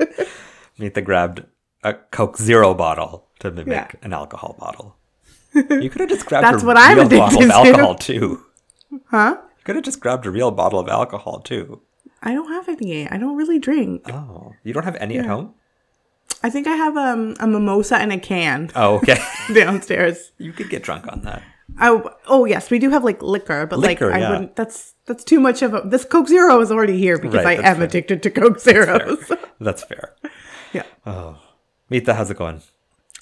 Meetha grabbed a Coke Zero bottle to mimic Yeah. an alcohol bottle. You could have just grabbed That's a what I'm real bottle addicted of to. alcohol too. Huh? You could have just grabbed a real bottle of alcohol too. I don't have any. I don't really drink. Oh, you don't have any at home? I think I have um, a mimosa and a can Oh, okay. downstairs. you could get drunk on that. I, oh yes, we do have like liquor, but Liquor, like I yeah. wouldn't. That's that's too much of a. This Coke Zero is already here because Right, I am fair. addicted to Coke Zeros. That's fair. yeah, Meetha, how's it going?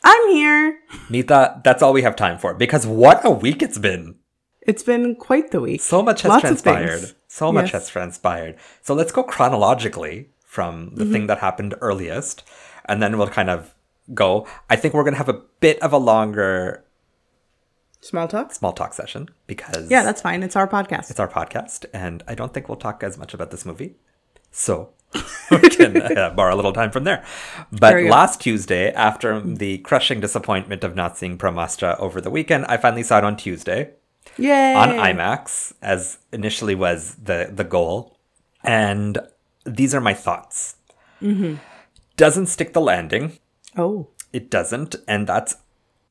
I'm here. Meetha, that's all we have time for because what a week it's been. It's been quite the week. So much has Lots transpired. So much Yes. has transpired. So let's go chronologically from the Mm-hmm. thing that happened earliest, and then we'll kind of go. I think we're going to have a bit of a longer Small talk. small talk session because Yeah, that's fine. It's our podcast. it's our podcast, and I don't think we'll talk as much about this movie. So we can uh, borrow a little time from there. But There last Tuesday, after the crushing disappointment of not seeing Brahmastra over the weekend, I finally saw it on Tuesday Yay! on IMAX, as initially was the the goal. And these are my thoughts. Mm-hmm. Doesn't stick the landing. Oh, It doesn't, and that's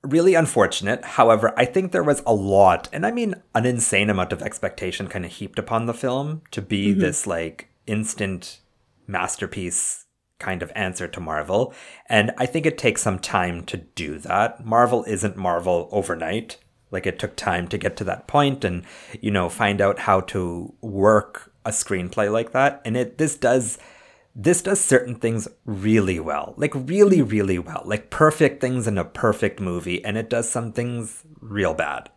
really unfortunate. However, I think there was a lot, and I mean an insane amount of expectation kind of heaped upon the film to be mm-hmm. this like instant masterpiece kind of answer to Marvel. And I think it takes some time to do that. Marvel isn't Marvel overnight. Like it took time to get to that point and you know find out how to work a screenplay like that. And it this does this does certain things really well. Like really really well. Like perfect things in a perfect movie and it does some things real bad.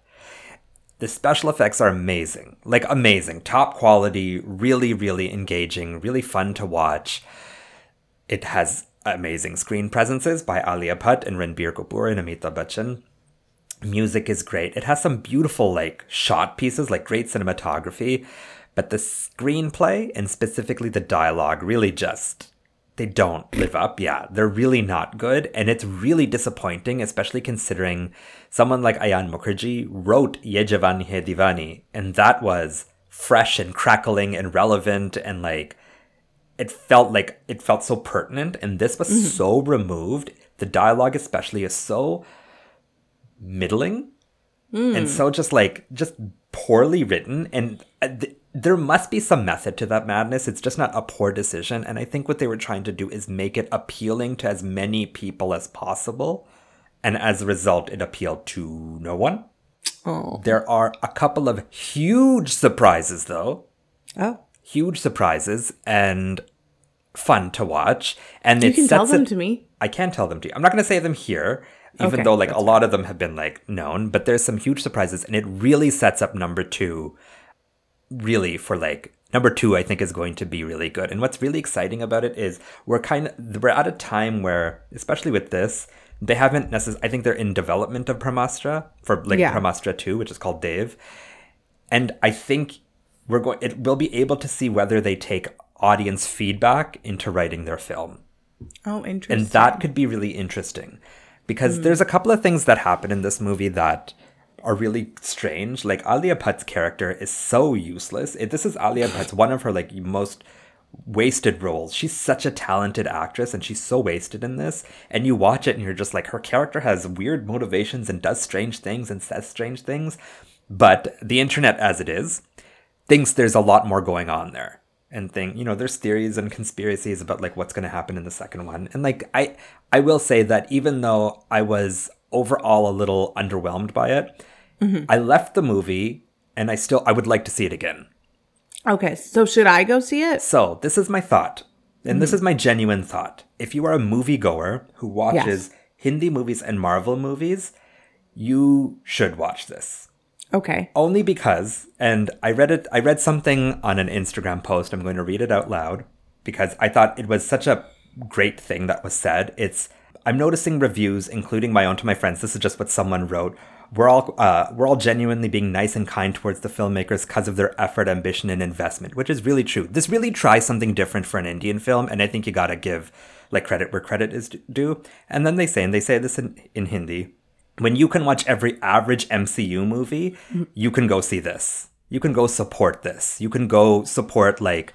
The special effects are amazing. Like amazing. Top quality, really really engaging, really fun to watch. It has amazing screen presences by Alia Bhatt and Ranbir Kapoor and Amitabh Bachchan. Music is great. It has some beautiful like shot pieces, like great cinematography, but the screenplay and specifically the dialogue really just they don't live up. Yeah, they're really not good. And it's really disappointing especially considering someone like Ayan Mukerji wrote Ye Jawani Hai Diwani and that was fresh and crackling and relevant and like it felt like it felt so pertinent. And this was so removed. The dialogue especially is so middling and so just like just poorly written. And uh, th- there must be some method to that madness it's just not a poor decision and i think what they were trying to do is make it appealing to as many people as possible and as a result it appealed to no one oh, there are a couple of huge surprises though oh! huge surprises and fun to watch. And You it can sets tell them it- to me. I can't tell them to you. I'm not going to say them here, even Okay, though like a lot of them have been like known. But there's some huge surprises, and it really sets up number two. Really for like number two, I think is going to be really good. And what's really exciting about it is we're kind of we're at a time where, especially with this. They haven't necessarily. I think they're in development of Brahmastra for like Yeah. Brahmastra 2, which is called Dev and I think we're going. It will be able to see whether they take audience feedback into writing their film, Oh, interesting. and that could be really interesting because hmm. there's a couple of things that happen in this movie that are really strange. Like Alia Bhatt's character is so useless. It, this is Alia Bhatt's one of her like most wasted roles. She's such a talented actress and she's so wasted in this. And you watch it and you're just like her character has weird motivations and does strange things and says strange things. But the internet as it is thinks there's a lot more going on there. And think, you know, there's theories and conspiracies about like what's going to happen in the second one. And like I I will say that even though I was overall a little underwhelmed by it, I left the movie and I still I would like to see it again. okay, so should I go see it? So, this is my thought, and this hmm. is my genuine thought. If you are a moviegoer who watches Hindi movies and Marvel movies, you should watch this. Okay. Only because, and I read it, I read something on an Instagram post. I'm going to read it out loud because I thought it was such a great thing that was said. It's I'm noticing reviews, including my own to my friends. This is just what someone wrote. We're all uh, we're all genuinely being nice and kind towards the filmmakers because of their effort, ambition, and investment, which is really true. This really tries something different for an Indian film, and I think you gotta give like credit where credit is due. And then they say, and they say this in, in Hindi, when you can watch every average MCU movie, you can go see this. You can go support this. You can go support like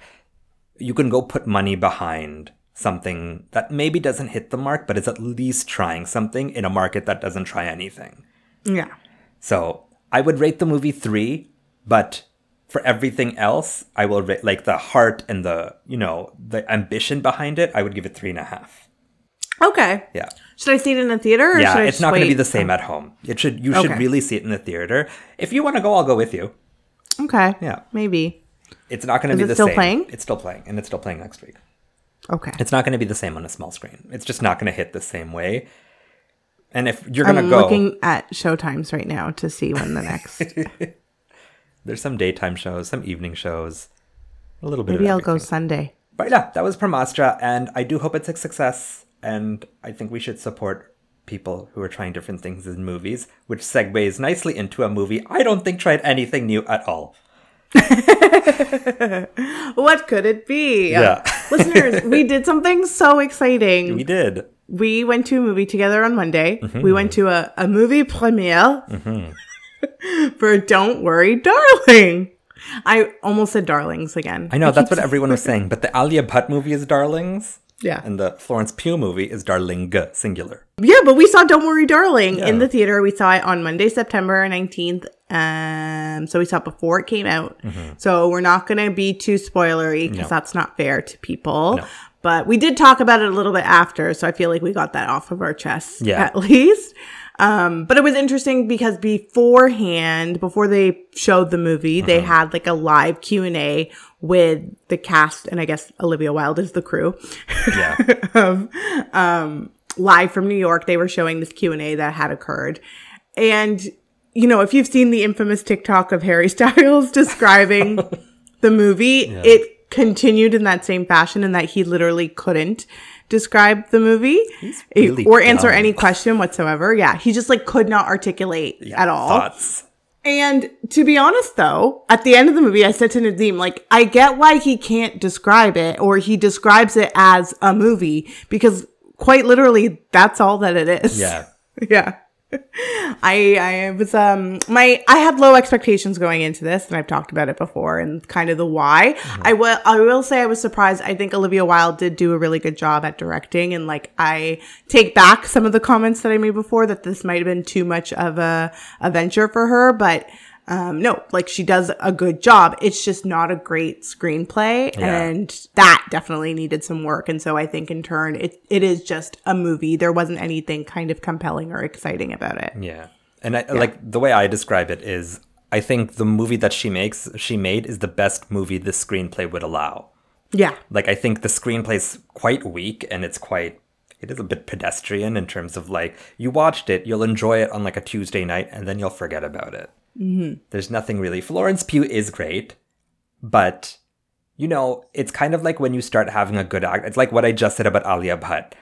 you can go put money behind something that maybe doesn't hit the mark, but is at least trying something in a market that doesn't try anything. Yeah. So I would rate the movie three, but for everything else, I will rate like the heart and the you know the ambition behind it. I would give it three and a half. Okay. Yeah, Should I see it in the theater? Or yeah. should I It's not going to be the same at home. It should you should Okay. really see it in the theater. If you want to go, I'll go with you. Okay. Yeah. Maybe. It's not going to be it the still same. playing? It's still playing, and it's still playing next week. Okay. It's not going to be the same on a small screen. It's just not going to hit the same way. And if you're gonna I'm go, looking at showtimes right now to see when the next. there's some daytime shows, some evening shows, a little bit. Maybe I'll go. Sunday. But yeah, that was Brahmastra, and I do hope it's a success. And I think we should support people who are trying different things in movies, which segues nicely into a movie I don't think tried anything new at all. What could it be? Yeah. Listeners, we did something so exciting. We did. We went to a movie together on Monday. Mm-hmm. We went to a, a movie premiere for Don't Worry, Darling. I almost said Darlings again. I know that's what everyone was saying, but the Alia Bhatt movie is Darlings, Yeah. and the Florence Pugh movie is Darling singular. Yeah, but we saw Don't Worry, Darling in the theater. We saw it on Monday, September 19th. Um, so we saw it before it came out. Mm-hmm. So we're not going to be too spoilery because No. that's not fair to people. No. But we did talk about it a little bit after. So I feel like we got that off of our chest Yeah. at least. Um, but it was interesting because beforehand, before they showed the movie, they Mm-hmm. had like a live Q and A with the cast, and I guess Olivia Wilde is the crew Yeah. of um, live from New York. They were showing this Q and A that had occurred, and you know, if you've seen the infamous TikTok of Harry Styles describing the movie, it continued in that same fashion, and that he literally couldn't describe the movie really or answer any question whatsoever. Yeah, he just like could not articulate at all. Thoughts. And to be honest, though, at the end of the movie, I said to Nadim, like, I get why he can't describe it, or he describes it as a movie, because quite literally, that's all that it is. Yeah. yeah. I I was um my I had low expectations going into this and I've talked about it before and kind of the why. I will I will say I was surprised. I think Olivia Wilde did do a really good job at directing and like I take back some of the comments that I made before that this might have been too much of a, a venture for her, but um no, like she does a good job. It's just not a great screenplay Yeah. and that definitely needed some work. And so I think in turn it it is just a movie. There wasn't anything kind of compelling or exciting about it. Yeah. And I, like the way I describe it is I think the movie that she makes she made is the best movie the screenplay would allow. Yeah. Like I think the screenplay's quite weak and it's quite it is a bit pedestrian in terms of like you watched it, you'll enjoy it on like a Tuesday night and then you'll forget about it. Mm-hmm. There's nothing really. Florence Pugh is great, but you know, it's kind of like when you start having a good act. It's like what I just said about Alia Bhatt.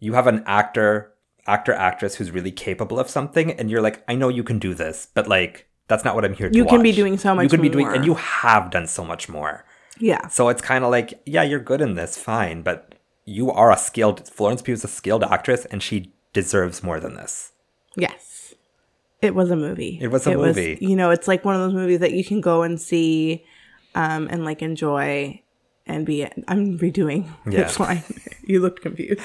You have an actor, actor, actress who's really capable of something, and you're like, I know you can do this, but like that's not what I'm here to You can be doing so much You can be doing, more. and you have done so much more. Yeah. So it's kind of like, yeah, you're good in this, fine, but you are a skilled Florence Pugh is a skilled actress, and she deserves more than this. Yes. It was a movie. It was a movie. you know, it's like one of those movies that you can go and see um, and like enjoy and be. I'm redoing. Yeah. It's fine. you looked confused.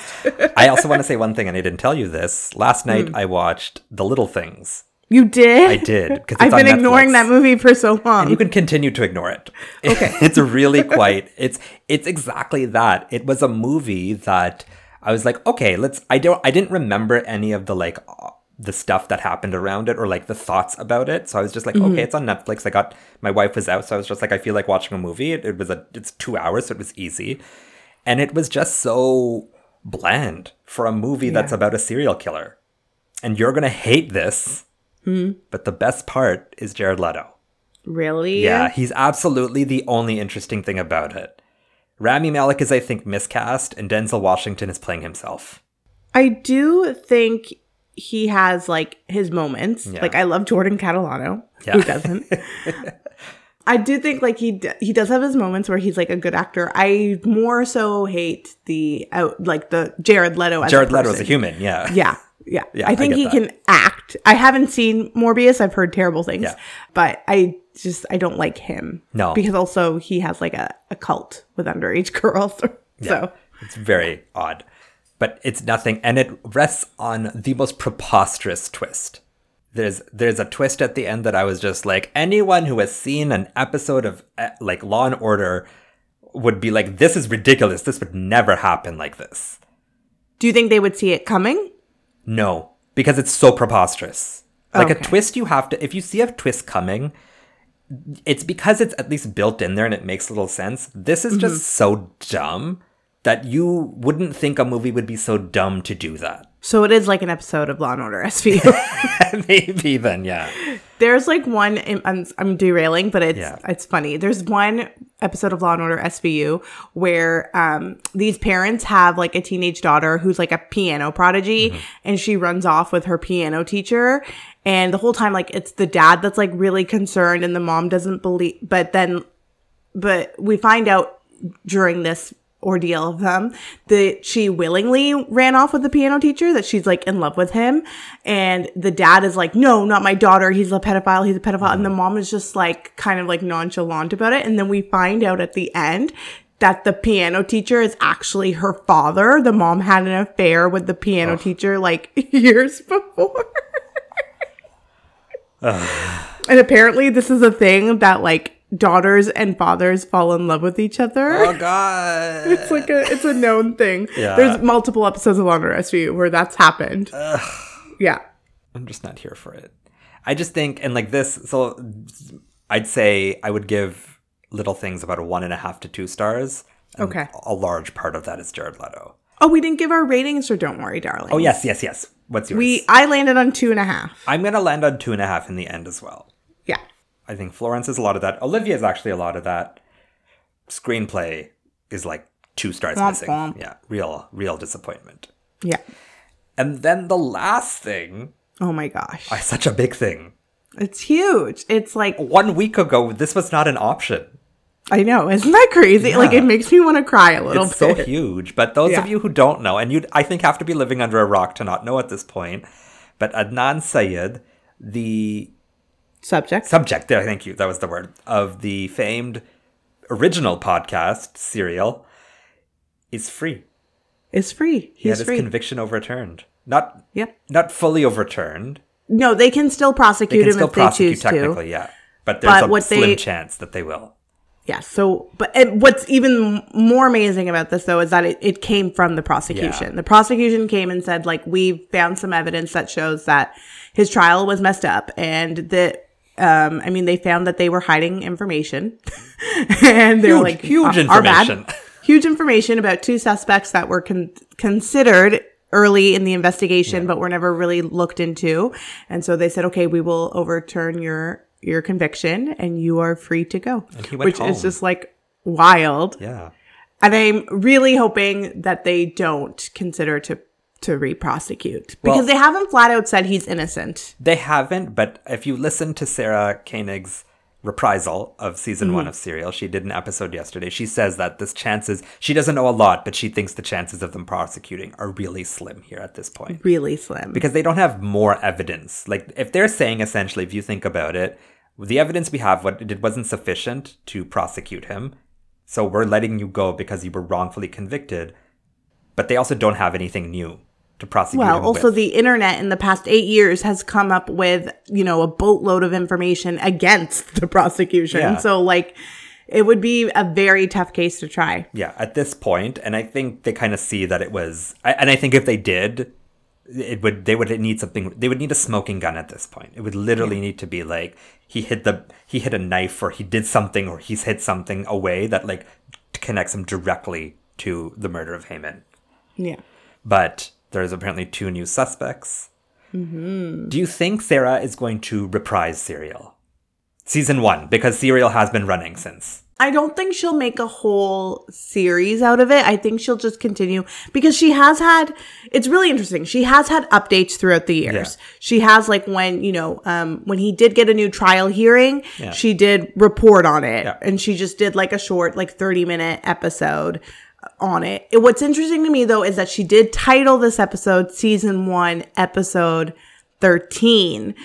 I also want to say one thing, and I didn't tell you this. Last night I watched The Little Things. You did? I did, 'cause it's I've been ignoring Netflix. that movie for so long. You can continue to ignore it. Okay. it's really quite. It's it's exactly that. It was a movie that I was like, okay, let's. I don't. I didn't remember any of the like the stuff that happened around it or like the thoughts about it. So I was just like, Mm-hmm. okay, it's on Netflix. I got my wife was out, so I was just like, I feel like watching a movie. It, it was a. It's two hours, so it was easy, and it was just so bland for a movie that's about a serial killer. And you're gonna hate this, Hmm. but the best part is Jared Leto. really? Yeah, he's absolutely the only interesting thing about it. Rami Malek is, I think, miscast, and Denzel Washington is playing himself. I do think he has like his moments. Yeah. Like I love Jordan Catalano. Yeah. Who doesn't? I do think like he d- he does have his moments where he's like a good actor. I more so hate the out like the Jared Leto. As Jared Leto is a human, yeah. Yeah. Yeah. Yeah, I I think get he that. can act. I haven't seen Morbius. I've heard terrible things. Yeah. But I just I don't like him. No. Because also he has like a, a cult with underage girls. so It's very odd. But it's nothing and it rests on the most preposterous twist. There's there's a twist at the end that I was just like anyone who has seen an episode of uh, like Law and Order would be like this is ridiculous. This would never happen like this. do you think they would see it coming? No, because it's so preposterous. Like a twist you have to if you see a twist coming, it's because it's at least built in there and it makes little sense. This is just so dumb that you wouldn't think a movie would be so dumb to do that. So it is like an episode of Law and Order SVU. Maybe then, yeah. There's like one. I'm, I'm derailing, but it's Yeah. it's funny. There's one episode of Law and Order SVU where um these parents have like a teenage daughter who's like a piano prodigy, and she runs off with her piano teacher, and the whole time like it's the dad that's like really concerned, and the mom doesn't believe. But then, but we find out during this ordeal of them that she willingly ran off with the piano teacher that she's like in love with him. And the dad is like no not my daughter. He's a pedophile. He's a pedophile. And the mom is just like kind of like nonchalant about it. And then we find out at the end that the piano teacher is actually her father. The mom had an affair with the piano teacher like years before. And apparently this is a thing that like daughters and fathers fall in love with each other Oh god. it's like a it's a known thing. Yeah. There's multiple episodes of Order SVU where that's happened. Yeah. I'm just not here for it. I just think, and like this, so I'd say I would give Little Things about a one and a half to two stars. Okay. A large part of that is Jared Leto. Oh, we didn't give our ratings for Don't Worry, Darling. Oh yes, yes, yes. What's yours? We I landed on two and a half. I'm gonna land on two and a half in the end as well. Yeah. I think Florence is a lot of that. Olivia is actually a lot of that. Screenplay is like two stars Womp missing. womp. Yeah, real, real disappointment. Yeah. And then the last thing, Oh my gosh. I such a big thing. It's huge. It's like One week ago, this was not an option. I know, isn't that crazy? Like it makes me want to cry a little It's so huge. But those of you who don't know, and you, I think, have to be living under a rock to not know at this point. But Adnan Syed, the Subject. subject there, thank you, that was the word of the famed original podcast serial, is free. is free. He had his free. conviction overturned. Not Yep. not fully overturned. No, they can still They prosecute can him still if they prosecute choose to. technically, yeah. But there's But a slim they- chance that they will. Yeah. So, but and what's even more amazing about this though is that it, it came from the prosecution. Yeah. The prosecution came and said, like, we found some evidence that shows that his trial was messed up and that, um, I mean, they found that they were hiding information and they were like, huge "Our- our information. huge information about two suspects that were con- considered early in the investigation, but were never really looked into. And so they said, okay, we will overturn your your conviction and you are free to go. And he went which is just like wild. Yeah. And I'm really hoping that they don't consider to to re-prosecute because Well- they haven't flat out said he's innocent. They haven't, but if you listen to Sarah Koenig's reprisal of season one mm-hmm. of Serial, she did an episode yesterday. She says that this chances she doesn't know a lot, but she thinks the chances of them prosecuting are really slim here at this point. Really slim. Because they don't have more evidence. Like if they're saying essentially, if you think about it, the evidence we have what it wasn't sufficient to prosecute him. So we're letting you go because you were wrongfully convicted. But they also don't have anything new to prosecute Well, also with. the internet in the past eight years has come up with, you know, a boatload of information against the prosecution. Yeah. So like it would be a very tough case to try. yeah, at this point, and I think they kind of see that it was, I- and I think if they did, it would they would need something. They would need a smoking gun at this point. It would literally need to be like he hit the he hit a knife, or he did something, or he's hit something away that like connects him directly to the murder of Hae Min Yeah. But there's apparently two new suspects. Do you think Sarah is going to reprise Serial? Season one, because Serial has been running since. I don't think she'll make a whole series out of it. I think she'll just continue because she has had, it's really interesting. She has had updates throughout the years. Yeah. She has like when, you know, um, when he did get a new trial hearing, Yeah. she did report on it Yeah. and she just did like a short, like 30 minute episode on it. What's interesting to me though is that she did title this episode season one, episode 13.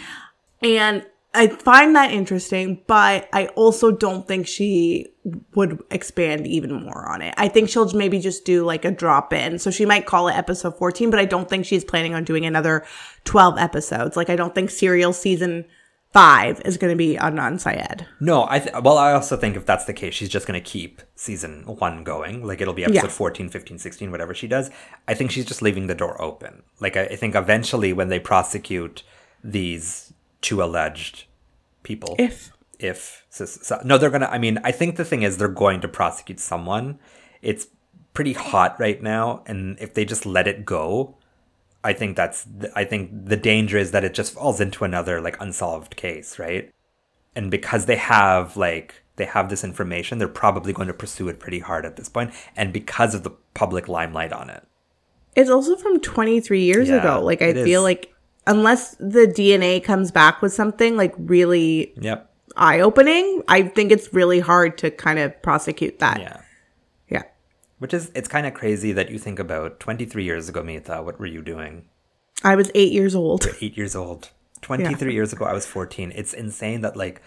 And I find that interesting, but I also don't think she would expand even more on it. I think she'll maybe just do like a drop in. So she might call it episode 14, but I don't think she's planning on doing another 12 episodes. Like I don't think Serial season 5 is going to be Adnan Syed. No, I th- well, I also think if that's the case, she's just going to keep season one going. Like it'll be episode Yeah. 14, 15, 16, whatever she does. I think she's just leaving the door open. Like I, I think eventually when they prosecute these two alleged people, If if so, so- no, they're gonna. I mean, I think the thing is they're going to prosecute someone. It's pretty hot right now, and if they just let it go, I think that's. th- I think the danger is that it just falls into another like unsolved case, right? And because they have like they have this information, they're probably going to pursue it pretty hard at this point, and because of the public limelight on it. it's also from 23 years Yeah, ago. Like I feel is. like unless the DNA comes back with something like really Yep. eye opening, I think it's really hard to kind of prosecute that. Yeah. Which is it's kind of crazy that you think about 23 years ago, Mita. What were you doing? I was eight years old. eight years old. 23 years ago, I was 14. It's insane that, like,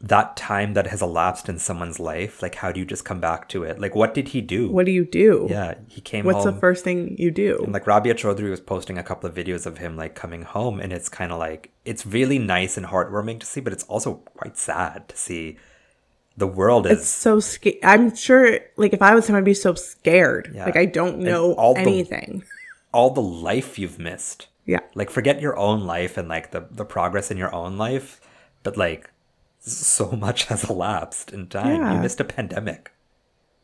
that time that has elapsed in someone's life, like, how do you just come back to it? Like, what did he do? What do you do? yeah, he came What's home. the first thing you do? and, like, Rabia Chaudhry was posting a couple of videos of him, like, coming home. And it's kind of like, it's really nice and heartwarming to see, but it's also quite sad to see the world is. It's so scary. I'm sure, like, if I was him, I'd be so scared. Yeah. Like, I don't And know all the- anything. all the life you've missed. Yeah. Like forget your own life and like the the progress in your own life, but like so much has elapsed in time. You missed a pandemic.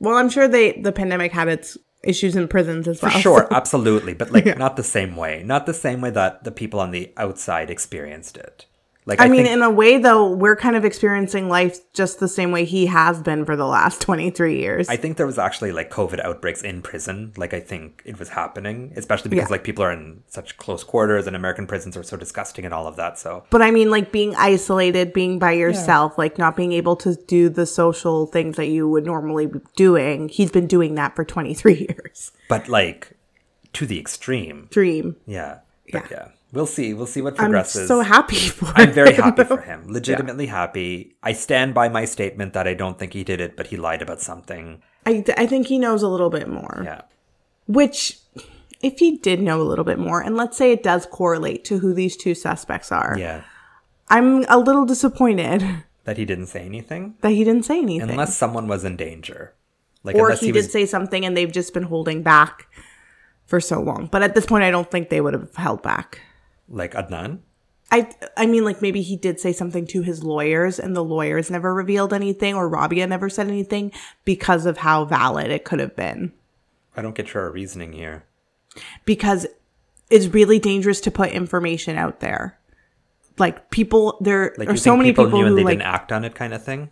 Well, I'm sure they the pandemic had its issues in prisons as well. For sure, so- absolutely, but like Yeah. not the same way. Not the same way that the people on the outside experienced it. Like I, mean, think, in a way, though, we're kind of experiencing life just the same way he has been for the last 23 years. I think there was actually like COVID outbreaks in prison. Like I think it was happening, especially because Yeah. like people are in such close quarters and American prisons are so disgusting and all of that. So but I mean, like being isolated, being by yourself, like not being able to do the social things that you would normally be doing. He's been doing that for 23 years. but like to the extreme. Extreme. Yeah. But Yeah. yeah. We'll see. We'll see what progresses. I'm so happy for I'm very happy though. for him. Legitimately happy. I stand by my statement that I don't think he did it, but he lied about something. I, I think he knows a little bit more. Yeah. Which, if he did know a little bit more, and let's say it does correlate to who these two suspects are, Yeah. I'm a little disappointed That he didn't say anything. that he didn't say anything. Unless someone was in danger. Like or unless he, he, did was say something and they've just been holding back for so long. But at this point, I don't think they would have held back. Like Adnan. I I mean, like maybe he did say something to his lawyers, and the lawyers never revealed anything, or Rabia never said anything because of how valid it could have been. I don't get your reasoning here. Because it's really dangerous to put information out there. Like people, there Like are so many people, people, knew and who they like. didn't act on it kind of thing?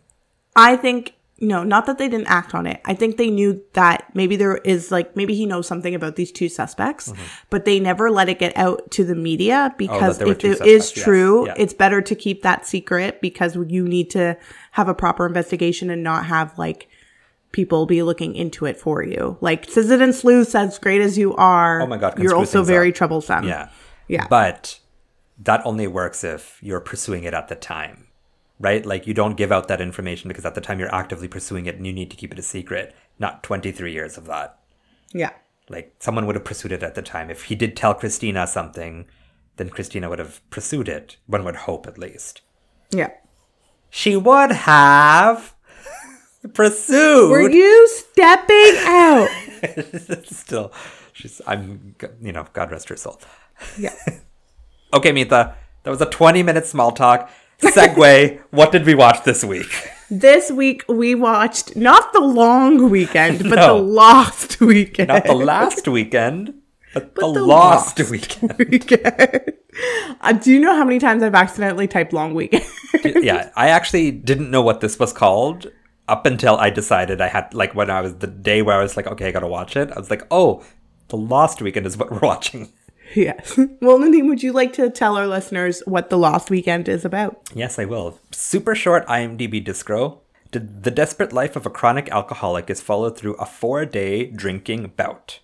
I think no, not that they didn't act on it. I think they knew that maybe there is like maybe he knows something about these two suspects, but they never let it get out to the media because Mm-hmm. Oh, if it is suspects, yes. true, Yeah. it's better to keep that secret because you need to have a proper investigation and not have like people be looking into it for you. Like Citizen Sleuth, as great as you are, Oh my God, you're also very up. troublesome. Yeah. Yeah. But that only works if you're pursuing it at the time, right? Like you don't give out that information because at the time you're actively pursuing it and you need to keep it a secret, not 23 years of that. yeah. Like someone would have pursued it at the time. If he did tell Cristina something, then Cristina would have pursued it. One would hope at least. Yeah. She would have pursued. Were you stepping out? Still, she's. I'm. You know, God rest her soul. yeah. Okay, Mitha, That was a 20 minute small talk. Segue. what did we watch this week? This week we watched not the long weekend, but No. the lost weekend. Not the last weekend, but, the, the lost, lost. weekend. weekend. Uh, do you know how many times I've accidentally typed long weekend? yeah, I actually didn't know what this was called up until I decided I had like when I was the day where I was like, okay, I gotta watch it. I was like, oh, the Lost Weekend is what we're watching. Yes. Well, Nadine, would you like to tell our listeners what The Lost Weekend is about? Yes, I will. Super short IMDb discro. The desperate life of a chronic alcoholic is followed through a four-day drinking bout.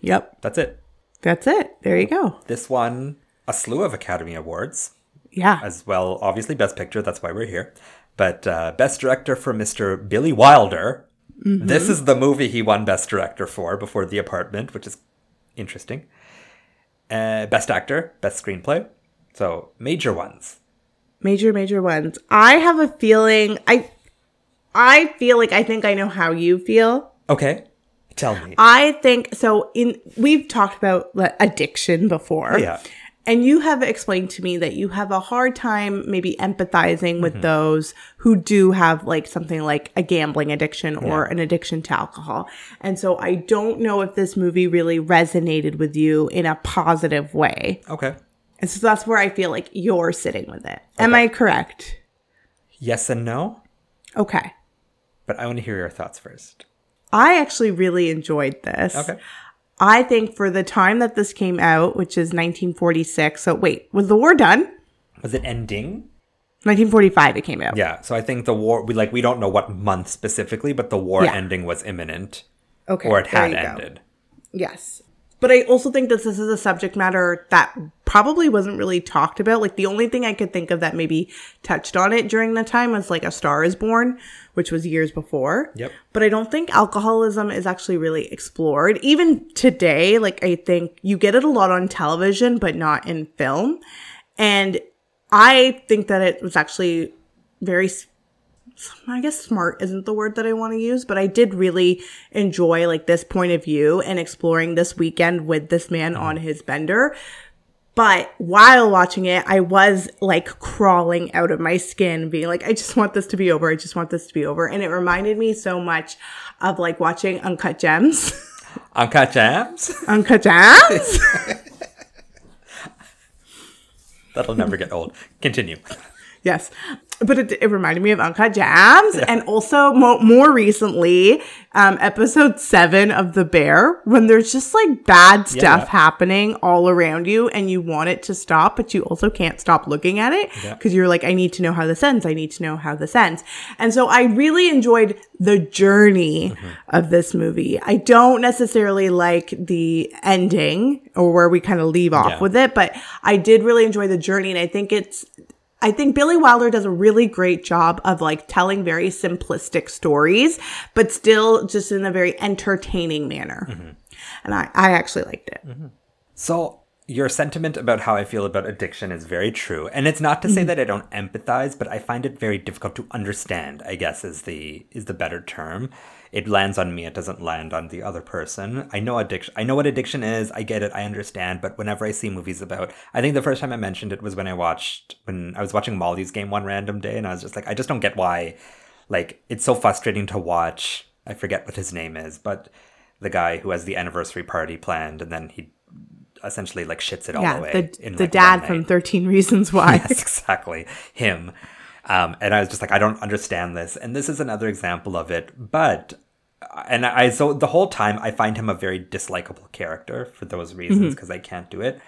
Yep. That's it. That's it. There you go. This won a slew of Academy Awards Yeah. as well. Obviously, Best Picture. That's why we're here. But uh, Best Director for Mr. Billy Wilder. This is the movie he won Best Director for before The Apartment, which is interesting. Uh, best Actor, Best Screenplay. So major ones. major major ones i have a feeling i i feel like i think i know how you feel Okay, tell me. i think so in we've talked about addiction before yeah. And you have explained to me that you have a hard time maybe empathizing with mm-hmm. those who do have like something like a gambling addiction or an addiction to alcohol. And so i don't know if this movie really resonated with you in a positive way. Okay. and so that's where i feel like you're sitting with it. Am i correct? Yes and no, okay. But I want to hear your thoughts first. I actually really enjoyed this. Okay. I think for the time that this came out, which is 1946. So wait, was the war done? Was it ending? 1945 it came out. Yeah. So I think the war. We like we don't know what month specifically, but the war Yeah. ending was imminent, Okay. or it had you go. ended. Yes. But I also think that this is a subject matter that probably wasn't really talked about. Like the only thing I could think of that maybe touched on it during the time was like A Star is Born, which was years before. Yep. But I don't think alcoholism is actually really explored. Even today, like I think you get it a lot on television, but not in film. And I think that it was actually very I guess smart isn't the word that I want to use, but I did really enjoy like this point of view and exploring this weekend with this man mm-hmm. on his bender. But while watching it, I was like crawling out of my skin, being like, I just want this to be over. I just want this to be over. And it reminded me so much of like watching Uncut Gems. Uncut Gems? Uncut Gems? That'll never get old. Continue. Yes. But it, it reminded me of Uncut Jams. And also, mo- more recently, um, episode seven of The Bear, when there's just like bad stuff Yeah. happening all around you and you want it to stop, but you also can't stop looking at it Yeah. because you're like, I need to know how this ends. I need to know how this ends. And so I really enjoyed the journey Mm-hmm. of this movie. I don't necessarily like the ending or where we kind of leave off Yeah. with it, but I did really enjoy the journey. And I think it's, I think Billy Wilder does a really great job of like telling very simplistic stories, but still just in a very entertaining manner. Mm-hmm. And I, I actually liked it. Mm-hmm. So your sentiment about how I feel about addiction is very true, and it's not to say mm-hmm. that I don't empathize, but I find it very difficult to understand. I guess is the is the better term. It lands on me. It doesn't land on the other person. I know addiction. I know what addiction is. I get it. I understand. But whenever I see movies about, I think the first time I mentioned it was when I watched when I was watching Molly's Game one random day, and I was just like, I just don't get why. Like it's so frustrating to watch. I forget what his name is, but the guy who has the anniversary party planned, and then he essentially like shits it all Yeah, away. the, in, the like, dad from 13 Reasons Why. yes, exactly him. Um, and I was just like, I don't understand this, and this is another example of it. But and I so the whole time I find him a very dislikable character for those reasons because I can't do it.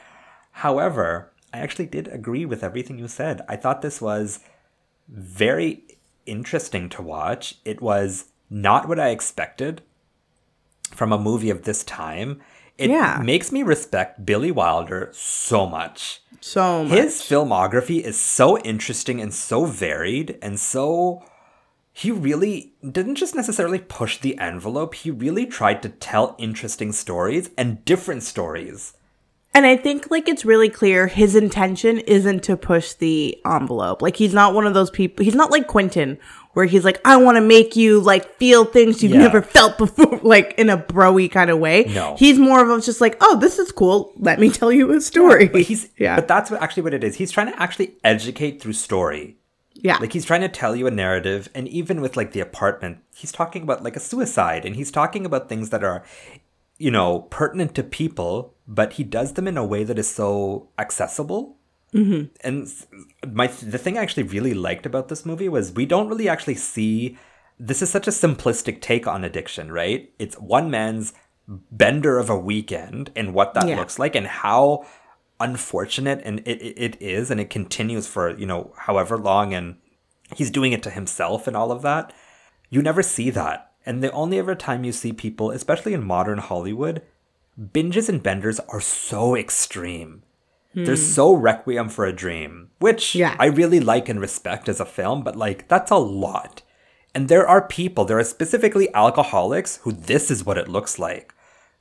However, I actually did agree with everything you said. I thought this was very interesting to watch. It was not what I expected from a movie of this time. It Yeah. makes me respect Billy Wilder so much. So much. His filmography is so interesting and so varied and so he really didn't just necessarily push the envelope, he really tried to tell interesting stories and different stories. And I think like it's really clear his intention isn't to push the envelope. Like he's not one of those people. He's not like Quentin where he's like, I want to make you like feel things you've Yeah. never felt before, like in a broy kind of way. No. He's more of a just like, oh, this is cool. Let me tell you a story. But he's yeah. but that's what actually what it is. He's trying to actually educate through story. yeah. Like he's trying to tell you a narrative, and even with like the apartment, he's talking about like a suicide, and he's talking about things that are, you know, pertinent to people, but he does them in a way that is so accessible. Mm-hmm. And my the thing I actually really liked about this movie was we don't really actually see this is such a simplistic take on addiction, right? It's one man's bender of a weekend and what that Yeah. looks like and how unfortunate and it, it, it is and it continues for you know however long and he's doing it to himself and all of that you never see that and the only ever time you see people especially in modern hollywood binges and benders are so extreme they're hmm. so requiem for a dream which Yeah. i really like and respect as a film but like that's a lot and there are people there are specifically alcoholics who this is what it looks like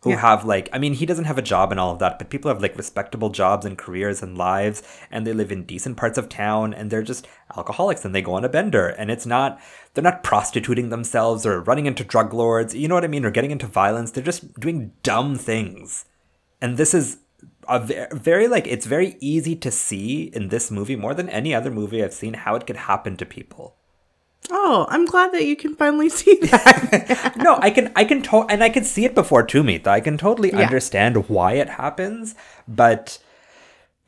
who Yeah. have like i mean he doesn't have a job and all of that but people have like respectable jobs and careers and lives and they live in decent parts of town and they're just alcoholics and they go on a bender and it's not they're not prostituting themselves or running into drug lords you know what i mean or getting into violence they're just doing dumb things and this is a ve- very like it's very easy to see in this movie more than any other movie i've seen how it could happen to people Oh, I'm glad that you can finally see that. no, I can, I can, to- and I can see it before too, Meet. I can totally Yeah. understand why it happens, but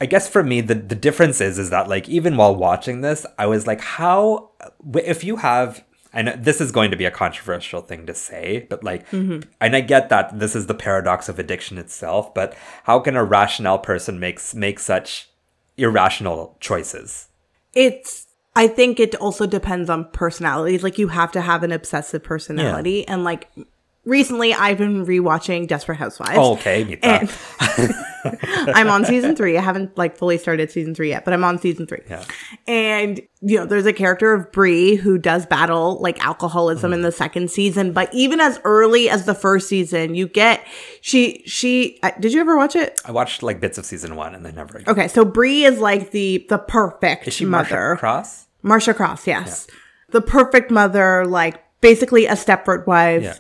I guess for me, the the difference is, is that like even while watching this, I was like, how if you have. Know this is going to be a controversial thing to say, but like, mm-hmm. and I get that this is the paradox of addiction itself. But how can a rational person makes make such irrational choices? it's I think it also depends on personalities. Like you have to have an obsessive personality, and like recently I've been rewatching Desperate Housewives. Oh, okay. And I'm on season three. I haven't like fully started season three yet, but I'm on season three. Yeah. And you know, there's a character of Bree who does battle like alcoholism Mm-hmm. in the second season, but even as early as the first season, you get she she. Uh, did you ever watch it? I watched like bits of season one and then never. Again. Okay, so Bree is like the the perfect Is she mother. Marcia Cross? Marcia Cross, yes. The perfect mother, like basically a Stepford wife. Yeah.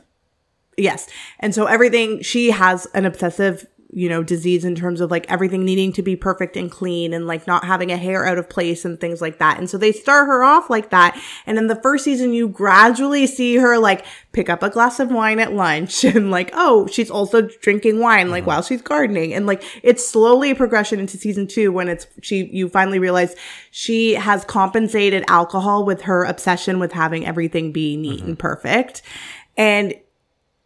Yes. And so everything, she has an obsessive, you know, disease in terms of like everything needing to be perfect and clean and like not having a hair out of place and things like that. And so they start her off like that. And in the first season, you gradually see her like pick up a glass of wine at lunch and like, oh, she's also drinking wine like mm-hmm. while she's gardening. And like it's slowly a progression into season two when it's she, you finally realize she has compensated alcohol with her obsession with having everything be neat mm-hmm. and perfect. And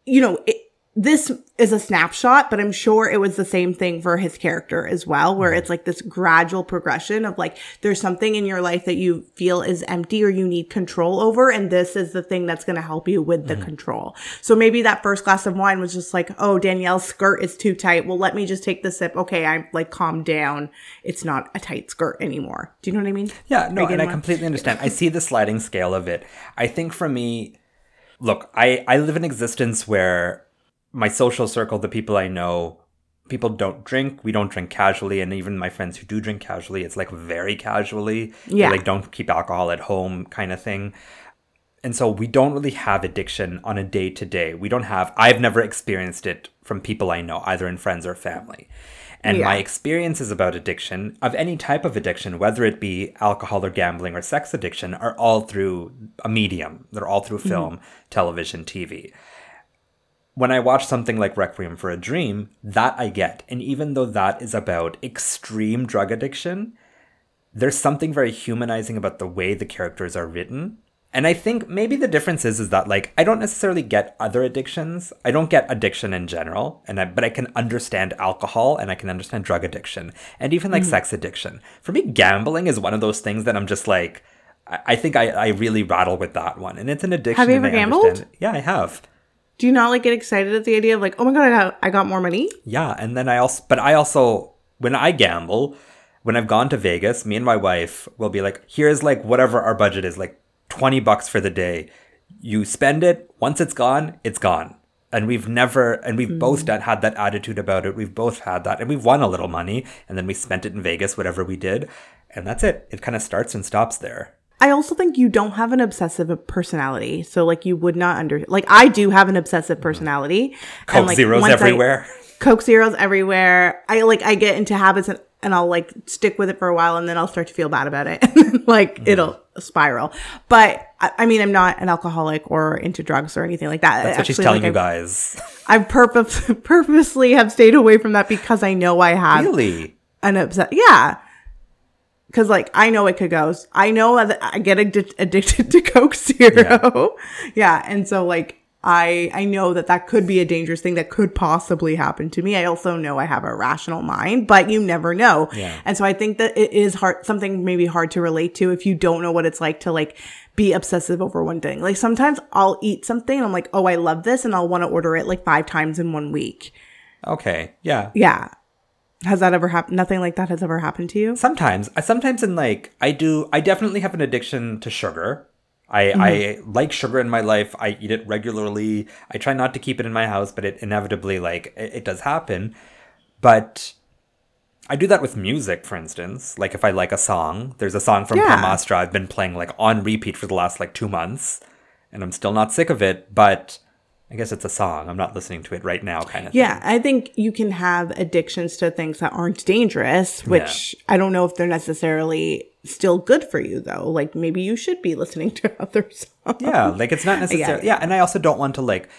you know, it, this is a snapshot, but I'm sure it was the same thing for his character as well, where it's like this gradual progression of like, there's something in your life that you feel is empty or you need control over. And this is the thing that's going to help you with the mm-hmm. control. So maybe that first glass of wine was just like, oh, Danielle's skirt is too tight. Well, let me just take the sip. Okay. I'm like, calm down. It's not a tight skirt anymore. Do you know what I mean? Yeah, no, and I completely understand. I see the sliding scale of it. I think for me, look, I, I live an existence where my social circle, the people I know, people don't drink. We don't drink casually, and even my friends who do drink casually, it's like very casually. They, Yeah. like don't keep alcohol at home, kind of thing. And so we don't really have addiction on a day to day. We don't have. I've never experienced it from people I know, either in friends or family. And Yeah. my experiences about addiction, of any type of addiction, whether it be alcohol or gambling or sex addiction, are all through a medium. They're all through mm-hmm. film, television, TV. When I watch something like Requiem for a Dream, that I get. And even though that is about extreme drug addiction, there's something very humanizing about the way the characters are written. And I think maybe the difference is is that like I don't necessarily get other addictions. I don't get addiction in general, and I, but I can understand alcohol and I can understand drug addiction and even like hmm. sex addiction. For me, gambling is one of those things that I'm just like I, I think I, I really rattle with that one, and it's an addiction. Have you ever gambled? Yeah, I have. Do you not like get excited at the idea of like, oh my God, I got, I got more money? Yeah, and then I also, but I also, when I gamble, when I've gone to Vegas, me and my wife will be like, here's like whatever our budget is, like 20 bucks for the day. You spend it, once it's gone, it's gone. And we've never, and we've mm. both done, had that attitude about it. We've both had that, and we've won a little money, and then we spent it in Vegas, whatever we did, and that's it. It kind of starts and stops there. I also think you don't have an obsessive personality. So like you would not under like I do have an obsessive mm-hmm. personality. Coke And, like, zeros once I- everywhere. Coke zeros everywhere. I like I get into habits and, and I'll like stick with it for a while and then I'll start to feel bad about it. like Mm-hmm. it'll spiral. But I, I mean I'm not an alcoholic or into drugs or anything like that. That's what she's telling like, you guys. I purpose, purposely have stayed away from that because I know I have really? an upset. Yeah. Cause like I know it could go. I know that I get addi- addicted to Coke Zero. Yeah. And so like I I know that that could be a dangerous thing that could possibly happen to me. I also know I have a rational mind, but you never know. Yeah. And so I think that it is hard something maybe hard to relate to if you don't know what it's like to like be obsessive over one thing. Like sometimes I'll eat something and I'm like, "Oh, I love this," and I'll want to order it like 5 times in one week. Okay. Yeah. Yeah. Has that ever happened? Nothing like that has ever happened to you? Sometimes, I sometimes in like I do. I definitely have an addiction to sugar. I Mm-hmm. I like sugar in my life. I eat it regularly. I try not to keep it in my house, but it inevitably like it, it does happen. But I do that with music, for instance. Like if I like a song, there's a song from Yeah. Brahmastra I've been playing like on repeat for the last like two months, and I'm still not sick of it. But I guess it's a song. I'm not listening to it right now, kind of. Yeah, I think you can have addictions to things that aren't dangerous, which I don't know if they're necessarily still good for you though. Like maybe you should be listening to other songs. Yeah, like it's not necessarily. it. Yeah, and I also don't want to like.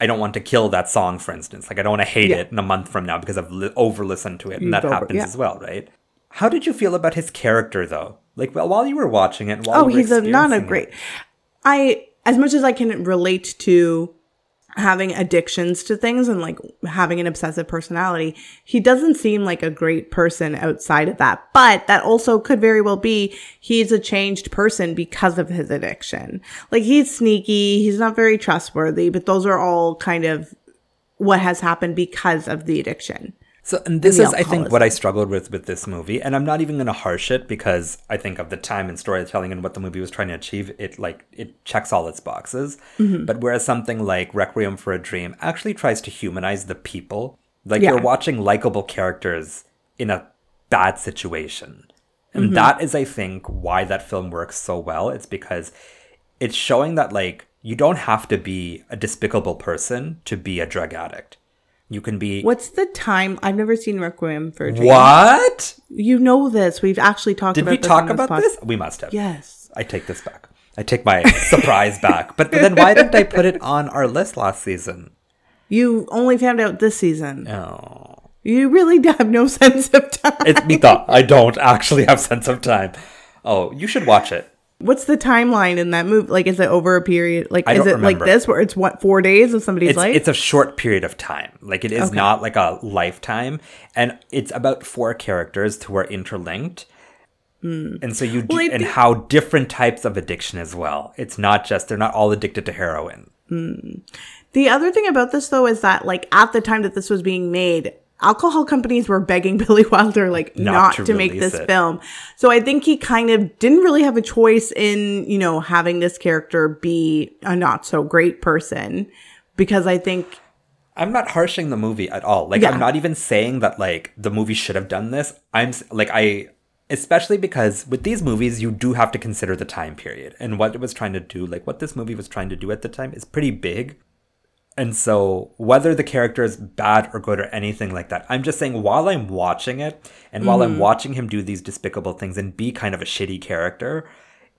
I don't want to kill that song, for instance. Like I don't want to hate Yeah. it in a month from now because I've li- over listened to it, and that over- happens yeah. as well, right? How did you feel about his character, though? Like well, while you were watching it, while Oh, you were he's a not a great. it- I as much as I can relate to having addictions to things and like having an obsessive personality, he doesn't seem like a great person outside of that. But that also could very well be he's a changed person because of his addiction. Like he's sneaky, he's not very trustworthy, but those are all kind of what has happened because of the addiction. So, and this is, I think, what I struggled with with this movie, and I'm not even going to harsh it because I think of the time and storytelling and what the movie was trying to achieve. It like it checks all its boxes. Mm-hmm. But whereas something like Requiem for a Dream actually tries to humanize the people, like Yeah. you're watching likable characters in a bad situation, and Mm-hmm. that is, I think, why that film works so well. It's because it's showing that like you don't have to be a despicable person to be a drug addict. You can be What's the time? I've never seen Requiem for a Dream. what? You know this. We've actually talked Did about we this talk on about pod- this? We must have. Yes. I take this back. I take my surprise back. But, but then why didn't I put it on our list last season? You only found out this season. Oh. You really have no sense of time. It's Mita. I don't actually have sense of time. Oh, you should watch it. What's the timeline in that movie? Like, is it over a period? Like, I is it remember. like this where it's what four days of somebody's It's life? it's a short period of time. Like it is Okay. not like a lifetime. And it's about four characters who are interlinked. Hmm. And so you do. Well, and how different types of addiction as well. It's not just they're not all addicted to heroin. Hmm. the other thing about this though is that like at the time that this was being made, alcohol companies were begging Billy Wilder like Not not, to to, make this it. film. So I think he kind of didn't really have a choice in you know having this character be a not so great person because I think I'm not harshing the movie at all. Like Yeah. I'm not even saying that like the movie should have done this. I'm like I especially because with these movies you do have to consider the time period and what it was trying to do. Like what this movie was trying to do at the time is pretty big. And so whether the character is bad or good or anything like that, I'm just saying while I'm watching it and while Mm-hmm. I'm watching him do these despicable things and be kind of a shitty character,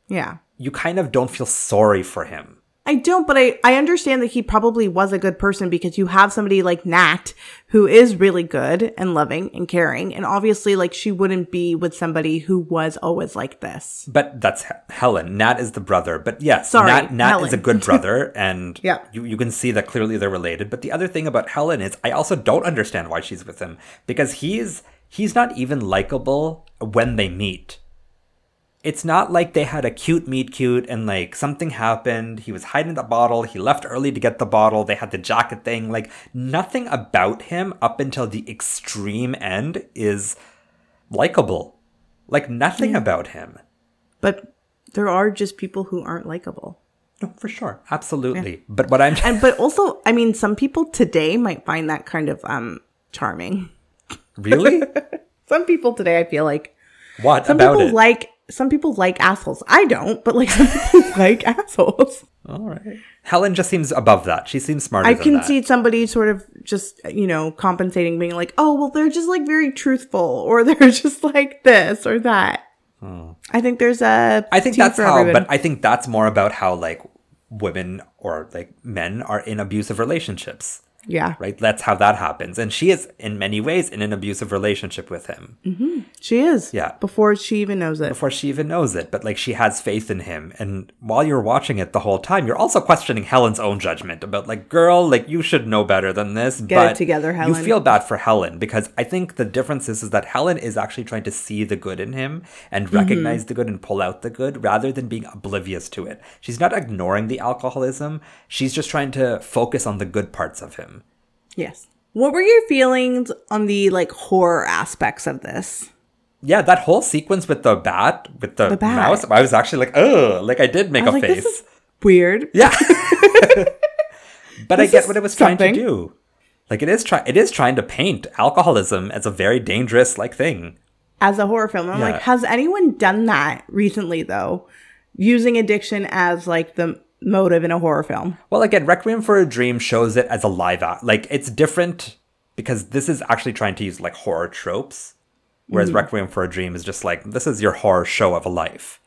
yeah. you kind of don't feel sorry for him. I don't, but I, I understand that he probably was a good person because you have somebody like Nat who is really good and loving and caring. And obviously, like, she wouldn't be with somebody who was always like this. But that's He- Helen. Nat is the brother. But yes, Sorry, Nat, Nat is a good brother, and Yeah. you, you can see that clearly they're related. But the other thing about Helen is I also don't understand why she's with him because he's he's not even likable when they meet. It's not like they had a cute meet cute and like something happened. He was hiding the bottle. He left early to get the bottle. They had the jacket thing. Like nothing about him up until the extreme end is likable. Like nothing about him. But there are just people who aren't likable. No, for sure. Absolutely. But what I'm And, but also, I mean, some people today might find that kind of, um, charming. really Some people today, I feel like, what some about people it? like, some people like assholes. I don't, but like, some people like assholes. All right. Helen just seems above that. She seems smarter I can that. see somebody sort of just, you know, compensating, being like, oh, well, they're just like very truthful, or they're just like this or that. Hmm. I think there's a. I think that's how, everyone. but I think that's more about how like women or like men are in abusive relationships. Yeah. right? That's how that happens. And she is, in many ways, in an abusive relationship with him She is. Yeah. Before she even knows it. before she even knows it. But like she has faith in him. And while you're watching it the whole time, you're also questioning Helen's own judgment about like, girl, like you should know better than this. Get it but together, Helen. You feel bad for Helen because I think the difference is, is that Helen is actually trying to see the good in him and Mm-hmm. recognize the good and pull out the good rather than being oblivious to it. She's not ignoring the alcoholism. She's just trying to focus on the good parts of him. Yes. What were your feelings on the like horror aspects of this? Yeah, that whole sequence with the bat, with the, The bat. mouse, I was actually like, oh, like I did make I was a like, face. this is weird. Yeah. but I get what it was trying to do. Like it is try it is trying to paint alcoholism as a very dangerous like thing. As a horror film. I'm Yeah. like, has anyone done that recently though? Using addiction as like the motive in a horror film. Well, again, Requiem for a Dream shows it as a live act. Like it's different because this is actually trying to use like horror tropes, whereas mm-hmm. Requiem for a Dream is just like this is your horror show of a life,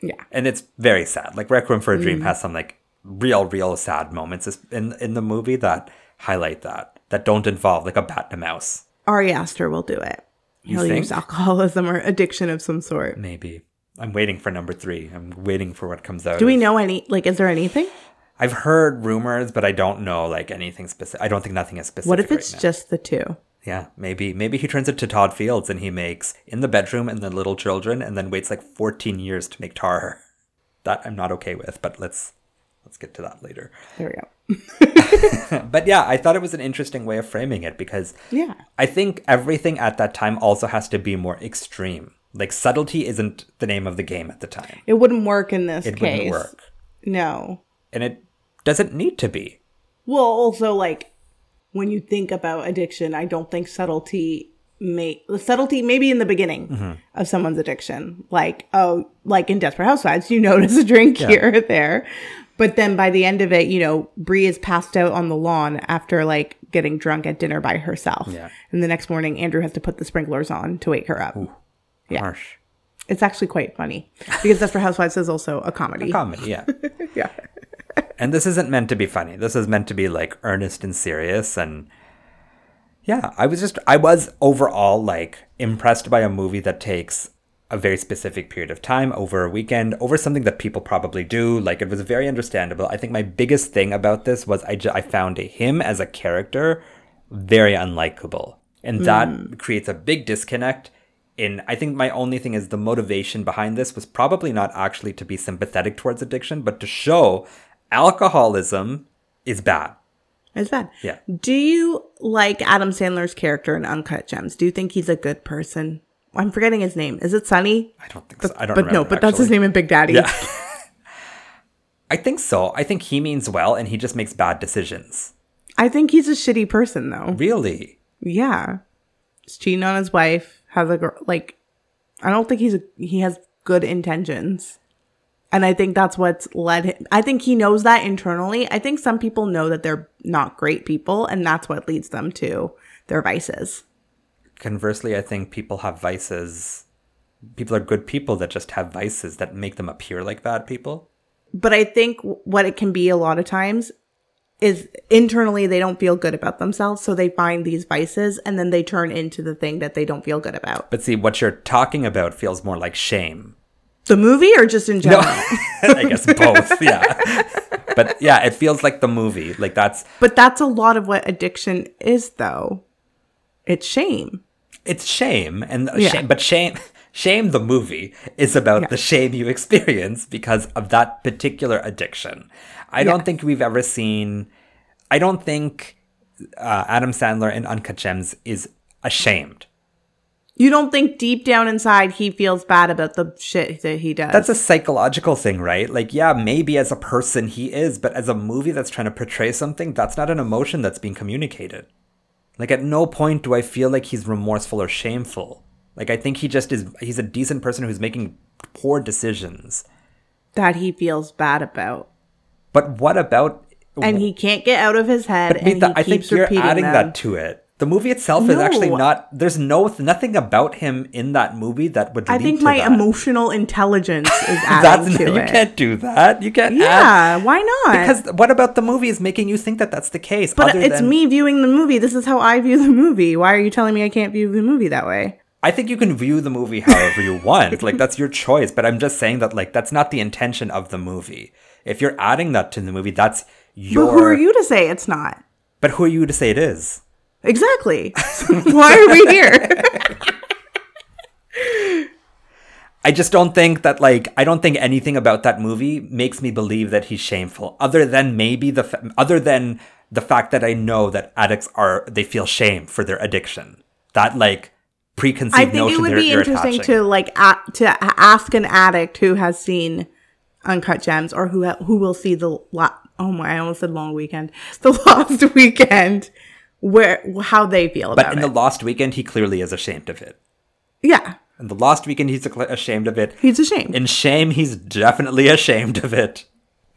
Yeah. and it's very sad. Like Requiem for a Dream mm. has some like real, real sad moments in in the movie that highlight that that don't involve like a bat and a mouse. Ari Aster will do it. You He'll think? use alcoholism or addiction of some sort. Maybe. I'm waiting for number three. I'm waiting for what comes out. Do we know any like is there anything? I've heard rumors, but I don't know like anything specific. I don't think nothing is specific. What if right it's now. just the two? Yeah, maybe maybe he turns it to Todd Fields and he makes in the bedroom and the little children, and then waits like 14 years to make Tar. That I'm not okay with, but let's let's get to that later. There we go. But yeah, I thought it was an interesting way of framing it because Yeah. I think everything at that time also has to be more extreme. Like subtlety isn't the name of the game at the time. It wouldn't work in this It case. wouldn't work, No. and it doesn't need to be. Well, also like when you think about addiction, I don't think subtlety may the subtlety maybe in the beginning Mm-hmm. of someone's addiction. Like, oh, like in Desperate Housewives, you notice a drink here or there. But then by the end of it, you know, Bree is passed out on the lawn after like getting drunk at dinner by herself. Yeah. And the next morning Andrew has to put the sprinklers on to wake her up. Yeah. Harsh It's actually quite funny. Because Desperate Housewives is also a comedy. comedy, yeah. yeah. and this isn't meant to be funny. This is meant to be like earnest and serious and yeah, I was just I was overall like impressed by a movie that takes a very specific period of time over a weekend over something that people probably do like it was very understandable i think my biggest thing about this was i, ju- I found him as a character very unlikable and that mm. creates a big disconnect in i think my only thing is the motivation behind this was probably not actually to be sympathetic towards addiction but to show alcoholism is bad It's bad. Yeah. Do you like Adam Sandler's character in Uncut Gems? Do you think he's a good person? I'm forgetting his name. Is it Sonny? i don't think so i don't but no, remember, but that's his name in Big Daddy. Yeah. I think so. I think he means well and he just makes bad decisions. I think he's a shitty person though. Really? Yeah. He's cheating on his wife, has a girl like I don't think he's a, he has good intentions. And I think that's what's led him. I think he knows that internally. I think some people know that they're not great people, and that's what leads them to their vices. Conversely, I think people have vices. People are good people that just have vices that make them appear like bad people. But I think what it can be a lot of times is internally they don't feel good about themselves. So they find these vices and then they turn into the thing that they don't feel good about. But see, what you're talking about feels more like shame. The movie or just in general? I guess both, yeah. But yeah, it feels like the movie. Like that's But that's a lot of what addiction is, though. It's shame. it's shame and Yeah. shame, but shame shame the movie is about Yeah. the shame you experience because of that particular addiction i don't think we've ever seen i don't think uh, adam sandler in uncut gems is ashamed. You don't think deep down inside he feels bad about the shit that he does. that's a psychological thing right? Like yeah maybe as a person he is but as a movie that's trying to portray something that's not an emotion that's being communicated. Like at no point do i feel like he's remorseful or shameful. Like i think he just is he's a decent person who's making poor decisions. That he feels bad about. But what about? And he can't get out of his head I, mean, and that- he I think you're repeating adding them. that to it. The movie itself is actually not. There's no nothing about him in that movie that would. I think my that. emotional intelligence is That's adding to you it. can't do that. You can't. add- yeah, why not? because what about the movie is making you think that that's the case? but it's than- me viewing the movie. This is how I view the movie. Why are you telling me I can't view the movie that way? I think you can view the movie however you want. like that's your choice. But I'm just saying that like that's not the intention of the movie. If you're adding that to the movie, that's your. But who are you to say it's not? But who are you to say it is? Exactly. why are we here? I just don't think that like I don't think anything about that movie makes me believe that he's shameful. Other than maybe the fa- other than the fact that I know that addicts are they feel shame for their addiction. That like preconceived. I think it would be interesting attaching. to like a- to ask an addict who has seen Uncut Gems or who who will see the lot. oh my I almost said Long Weekend the Lost Weekend where how they feel but about it. But in the Lost Weekend, he clearly is ashamed of it. yeah, In the Lost Weekend, he's ashamed of it. he's ashamed. In Shame, he's definitely ashamed of it.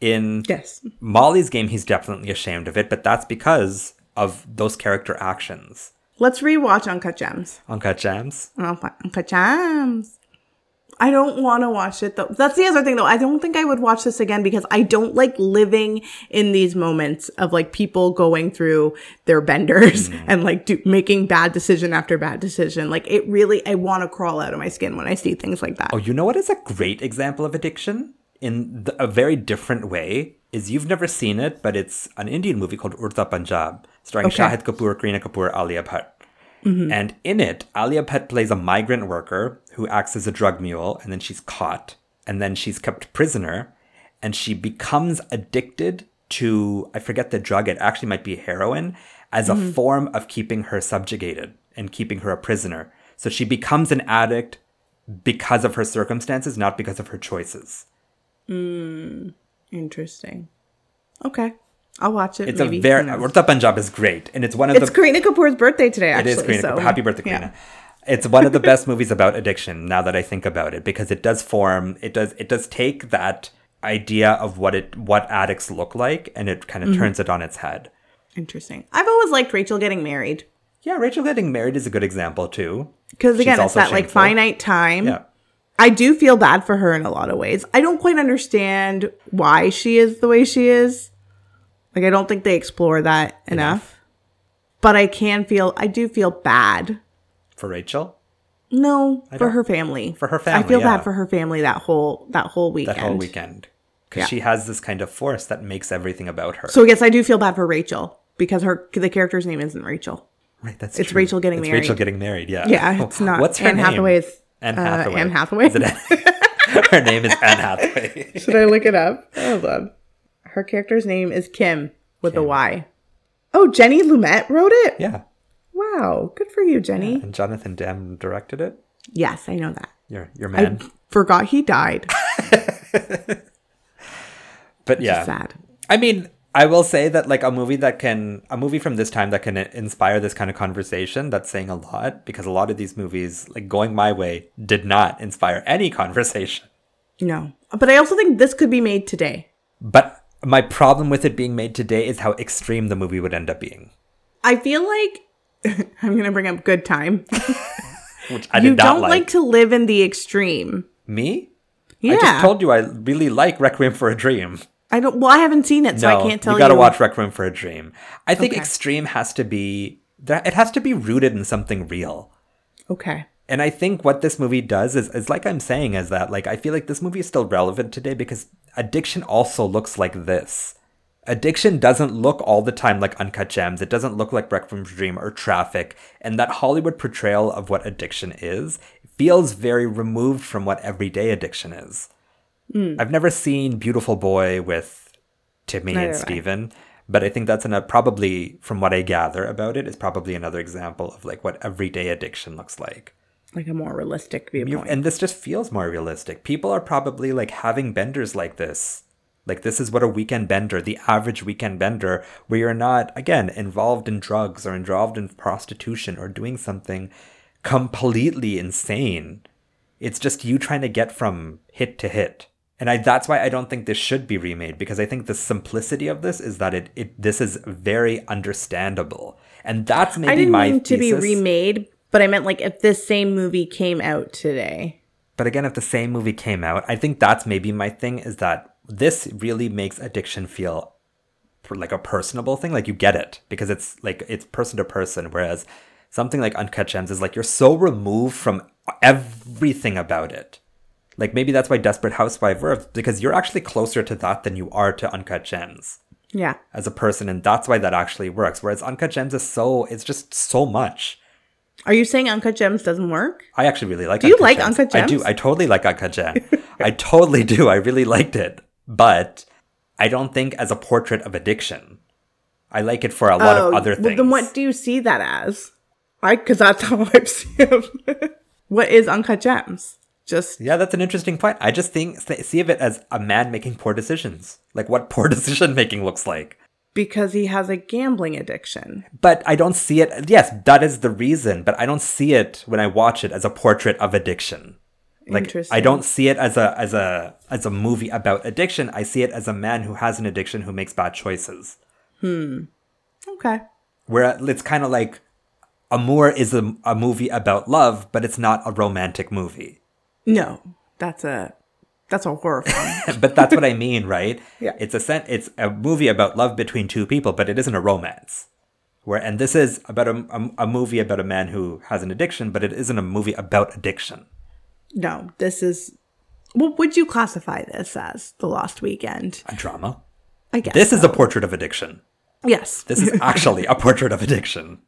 In yes. Molly's game, he's definitely ashamed of it, but that's because of those character actions. Let's rewatch Uncut Gems. Uncut Gems. Uncut Gems. I don't want to watch it though. That's the other thing though. I don't think I would watch this again because I don't like living in these moments of like people going through their benders mm-hmm. and like do, making bad decision after bad decision. Like it really, I want to crawl out of my skin when I see things like that. Oh, you know what is a great example of addiction in the, a very different way? Is you've never seen it, but it's an Indian movie called Udta Punjab, starring Okay. Shahid Kapoor, Kareena Kapoor, Alia Bhatt. Mm-hmm. And in it, Alia Bhatt plays a migrant worker who acts as a drug mule, and then she's caught, and then she's kept prisoner, and she becomes addicted to I forget the drug. It actually might be heroin as a mm-hmm. form of keeping her subjugated and keeping her a prisoner. So she becomes an addict because of her circumstances, not because of her choices. Hmm. Interesting. Okay. I'll watch it. It's maybe. a very? Udta Punjab is great, and it's one of the It's the Kareena Kapoor's birthday today, It actually. is Kareena so, Kapoor. Happy birthday, yeah. It's one of the best movies about addiction. Now that I think about it, because it does form, it does, it does take that idea of what it, what addicts look like, and it kind of Mm-hmm. turns it on its head. Interesting. I've always liked Rachel getting married. Yeah, Rachel getting married is a good example too. Because again, it's that like finite time. Yeah, I do feel bad for her in a lot of ways. I don't quite understand why she is the way she is. Like I don't think they explore that enough. But I can feel I do feel bad. For Rachel, No, for don't- her family. for her family. I feel yeah. bad for her family that whole that whole weekend. that whole weekend, because Yeah. she has this kind of force that makes everything about her. So yes, I do feel bad for Rachel because her the character's name isn't Rachel. right, that's it's true. Rachel getting it's married. Rachel getting married. Yeah, Yeah, it's not. What's her Anne name? Hathaway is Anne uh, Hathaway. Anne Hathaway. Is it Anne- her name is Anne Hathaway. Should I look it up? Hold on. Her character's name is Kim with a Y. Oh, Jenny Lumet wrote it? yeah, Wow. Good for you, Jenny. and Jonathan Demme directed it. Yes, I know that. Your your I man. forgot he died. but yeah, Sad. I mean, I will say that like a movie that can a movie from this time that can inspire this kind of conversation. That's saying a lot because a lot of these movies, like going my way, did not inspire any conversation. No. But I also think this could be made today. But my problem with it being made today is how extreme the movie would end up being. I feel like I'm going to bring up good time. Which I you did not don't like. like to live in the extreme. Me? Yeah. I just told you I really like Requiem for a Dream. I don't well, I haven't seen it, so I can't tell you you. gotta watch Requiem for a Dream. I think Okay. extreme has to be that it has to be rooted in something real. Okay. And I think what this movie does is, is like I'm saying, is that like I feel like this movie is still relevant today because addiction also looks like this. Addiction doesn't look all the time like Uncut Gems. It doesn't look like Requiem for Dream or Traffic. And that Hollywood portrayal of what addiction is feels very removed from what everyday addiction is. Hmm. I've never seen Beautiful Boy with Timmy Neither and I. But I think that's an, probably, from what I gather about it, is probably another example of like what everyday addiction looks like. Like a more realistic viewpoint. and this just feels more realistic. People are probably like having benders like this. Like this is what a weekend bender, the average weekend bender, where you're not again involved in drugs or involved in prostitution or doing something completely insane. It's just you trying to get from hit to hit. And I that's why I don't think this should be remade because I think the simplicity of this is that it, it this is very understandable. And that's maybe I didn't my mean to be remade, but I meant like if this same movie came out today. But again, if the same movie came out, I think that's maybe my thing is that this really makes addiction feel like a personable thing. Like you get it because it's like it's person to person. Whereas something like Uncut Gems is like you're so removed from everything about it. Like maybe that's why Desperate Housewife works because you're actually closer to that than you are to Uncut Gems Yeah. as a person, and that's why that actually works. Whereas Uncut Gems is so it's just so much. Are you saying Uncut Gems doesn't work? I actually really like. Do you like Uncut Gems? I do. I totally like Uncut Gems. I totally do. I really liked it, but I don't think as a portrait of addiction. I like it for a lot of oh, other Oh, well, things. then what do you see that as? I because that's how I see him. what is Uncut Gems? Just Yeah, that's an interesting point. I just think see of it as a man making poor decisions, like what poor decision making looks like. because he has a gambling addiction. But I don't see it. Yes, that is the reason. But I don't see it when I watch it as a portrait of addiction. Like I don't see it as a as a as a movie about addiction. I see it as a man who has an addiction who makes bad choices. Hmm. Okay. Where it's kind of like Amour is a, a movie about love, but it's not a romantic movie. No, that's a that's a horror film. but that's what I mean, right? Yeah. It's a sen- it's a movie about love between two people, but it isn't a romance. Where and this is about a, a, a movie about a man who has an addiction, but it isn't a movie about addiction. No, this is. What would you classify this as? The Lost Weekend. A drama. I guess This is a portrait of addiction. yes. This is actually a portrait of addiction.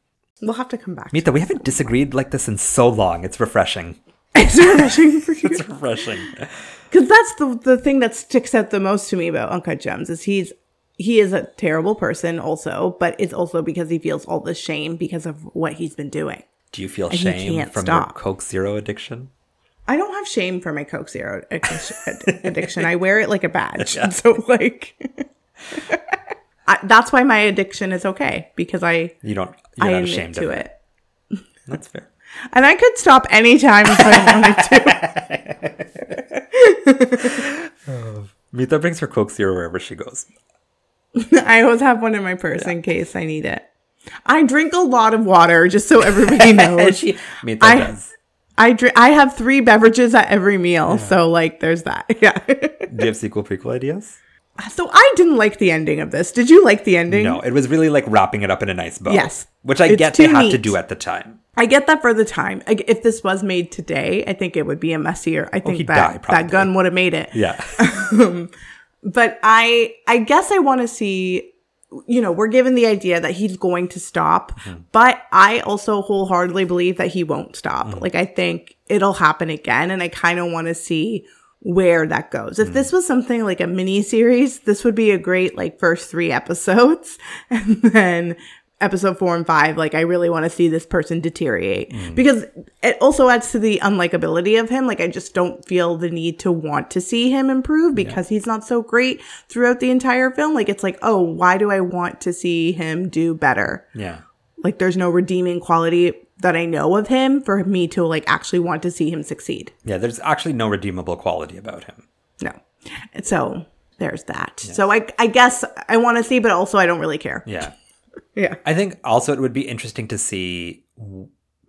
we'll have to come back. Mita, we haven't disagreed like this in so long. It's refreshing. It's refreshing for you. It's refreshing. because that's the the thing that sticks out the most to me about Uncut Gems is he's he is a terrible person also, but it's also because he feels all the shame because of what he's been doing. Do you feel he shame from stop. your Coke Zero addiction? I don't have shame for my Coke Zero addiction. I wear it like a badge. So like, I, that's why my addiction is okay because I You don't. You're I not ashamed to of it. it. That's fair. and I could stop anytime if I wanted to. Mita brings her Coke Zero wherever she goes. I always have one in my purse in case I need it. I drink a lot of water, just so everybody knows. she, Mita I- does. I drink. I have three beverages at every meal, so like, there's that. Yeah. Do you have sequel prequel ideas? so I didn't like the ending of this. Did you like the ending? No, it was really like wrapping it up in a nice bow. Yes. Which I It's get they have to do at the time. I get that for the time. Like, If this was made today, I think it would be a messier. I oh, think he'd that die, that gun would have made it. Yeah. Um, but I I guess I want to see you know, we're given the idea that he's going to stop, hmm. but I also wholeheartedly believe that he won't stop. Hmm. Like I think it'll happen again and I kind of want to see where that goes. If hmm. this was something like a mini series, this would be a great like first 3 episodes and then episode 4 and 5 like I really want to see this person deteriorate mm. because it also adds to the unlikability of him. Like I just don't feel the need to want to see him improve because he's not so great throughout the entire film. Like it's like, oh, why do I want to see him do better? yeah. Like there's no redeeming quality that I know of him for me to like actually want to see him succeed. Yeah, there's actually no redeemable quality about him. No. So there's that. So I I guess I want to see, but also I don't really care. Yeah. Yeah. I think also it would be interesting to see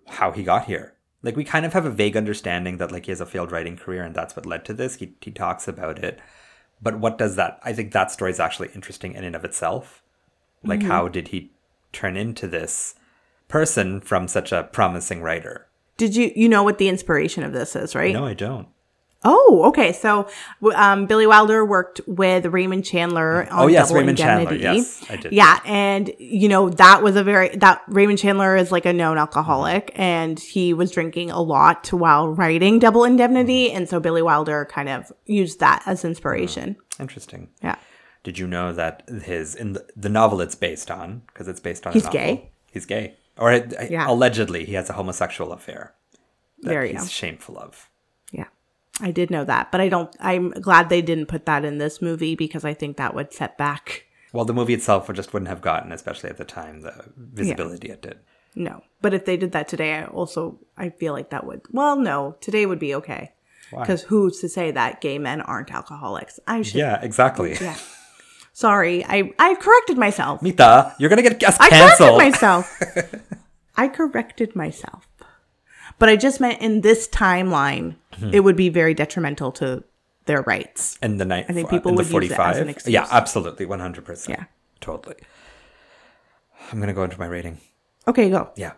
how he got here. Like we kind of have a vague understanding that like he has a failed writing career and that's what led to this. He he talks about it. But what does that I think that story is actually interesting in and of itself. Like Mm-hmm. how did he turn into this person from such a promising writer? Did you you know what the inspiration of this is, right? No, I don't. Oh, okay. So um, Billy Wilder worked with Raymond Chandler on Oh, yes, Double Raymond Chandler. Indemnity. Yes, I did. Yeah, and you know that was a very that Raymond Chandler is like a known alcoholic, and he was drinking a lot while writing Double Indemnity, Mm-hmm. and so Billy Wilder kind of used that as inspiration. Interesting. Yeah. Did you know that his in the, the novel it's based on because it's based on a He's gay? He's gay, or uh, Yeah. allegedly he has a homosexual affair that you he's shameful of. Yeah. I did know that, but I don't. I'm glad they didn't put that in this movie because I think that would set back. Well, the movie itself just wouldn't have gotten, especially at the time, the visibility it did. No, but if they did that today, I also I feel like that would. Well, no, today would be okay. Because who's to say that gay men aren't alcoholics? I should. Yeah, exactly. Yeah. Sorry, I I corrected myself. Mita, you're gonna get us I corrected myself. I corrected myself. But I just meant in this timeline, it would be very detrimental to their rights. in the night. I think people would use it as an excuse. Yeah, absolutely, one hundred percent. Yeah. totally. I'm gonna go into my rating. Okay, go. Yeah.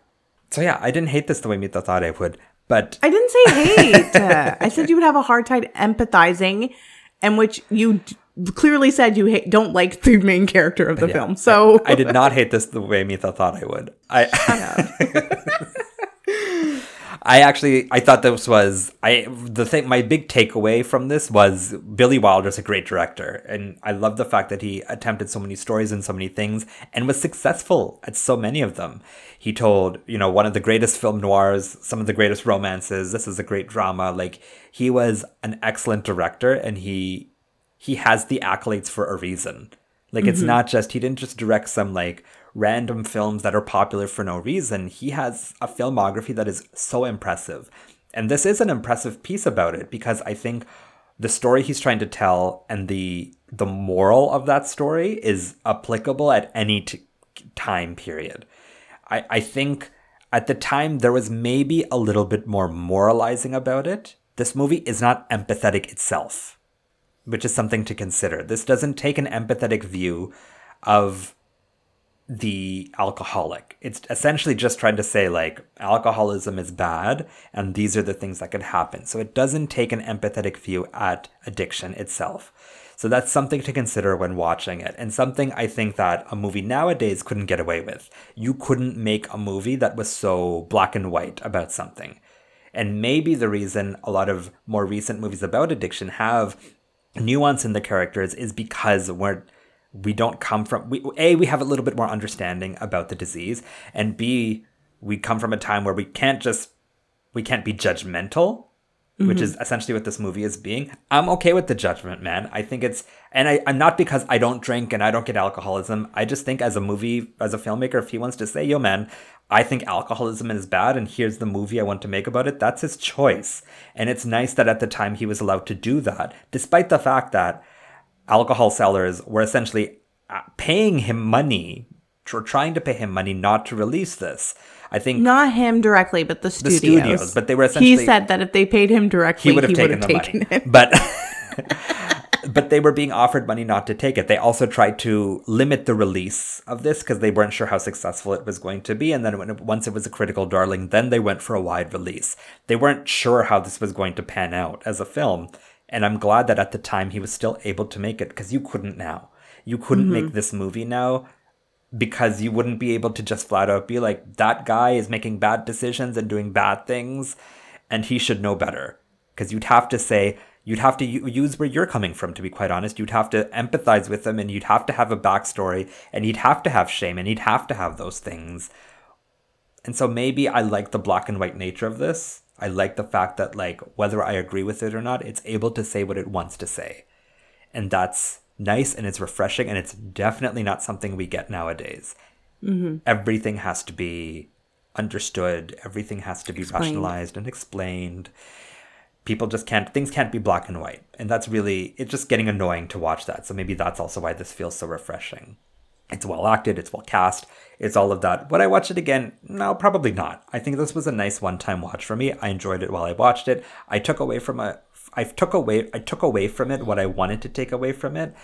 So yeah, I didn't hate this the way Mita thought I would, but I didn't say hate. Uh, I said you would have a hard time empathizing, and which you d- clearly said you hate, don't like the main character of the film. So I did not hate this the way Mita thought I would. I I actually I thought this was I the thing my big takeaway from this was Billy Wilder's a great director and I love the fact that he attempted so many stories and so many things and was successful at so many of them. He told, you know, one of the greatest film noirs, some of the greatest romances, this is a great drama. Like he was an excellent director and he he has the accolades for a reason. Like it's mm-hmm. not just he didn't just direct some like random films that are popular for no reason. He has a filmography that is so impressive. And this is an impressive piece about it because I think the story he's trying to tell and the the moral of that story is applicable at any t- time period. I, I think at the time there was maybe a little bit more moralizing about it. This movie is not empathetic itself which is something to consider. This doesn't take an empathetic view of the alcoholic. It's essentially just trying to say, like, alcoholism is bad and these are the things that could happen. So it doesn't take an empathetic view at addiction itself. So that's something to consider when watching it, and something I think that a movie nowadays couldn't get away with. You couldn't make a movie that was so black and white about something. And maybe the reason a lot of more recent movies about addiction have nuance in the characters is because we're we don't come from we, a we have a little bit more understanding about the disease and b we come from a time where we can't just we can't be judgmental which is mm-hmm. essentially what this movie is being. I'm okay with the judgment man. I think it's and I, i'm not because i don't drink and i don't get alcoholism. I just think as a movie as a filmmaker if he wants to say yo man i think alcoholism is bad and here's the movie i want to make about it that's his choice. And it's nice that at the time he was allowed to do that despite the fact that alcohol sellers were essentially uh, paying him money or trying to pay him money not to release this i think not him directly, but the studios. studios, but they were essentially. He said that if they paid him directly, he would have taken the taken money. it. But but they were being offered money not to take it. They also tried to limit the release of this because they weren't sure how successful it was going to be. And then when it, once it was a critical darling, then they went for a wide release. They weren't sure how this was going to pan out as a film. And I'm glad that at the time he was still able to make it because you couldn't now. You couldn't make mm-hmm. this movie now because you wouldn't be able to just flat out be like, that guy is making bad decisions and doing bad things, and he should know better. Because you'd have to say, you'd have to use where you're coming from, to be quite honest. You'd have to empathize with him, and you'd have to have a backstory, and he'd have to have shame, and he'd have to have those things. And so maybe I like the black and white nature of this. I like the fact that, like, whether I agree with it or not, it's able to say what it wants to say. And that's nice and it's refreshing, and it's definitely not something we get nowadays. Mm-hmm. Everything has to be understood, everything has to be Explained. rationalized and explained. People just can't, things can't be black and white. And that's really, it's just getting annoying to watch that. So maybe that's also why this feels so refreshing. It's well acted, it's well cast, it's all of that. Would I watch it again? No, probably not. I think this was a nice one-time watch for me. I enjoyed it while I watched it. I took away from a I took away I took away from it what I wanted to take away from it,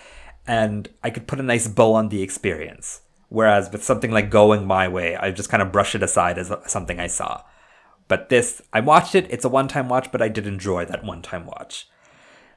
and I could put a nice bow on the experience. Whereas with something like Going My Way, I just kind of brush it aside as something I saw. But this, I watched it. It's a one-time watch, but I did enjoy that one-time watch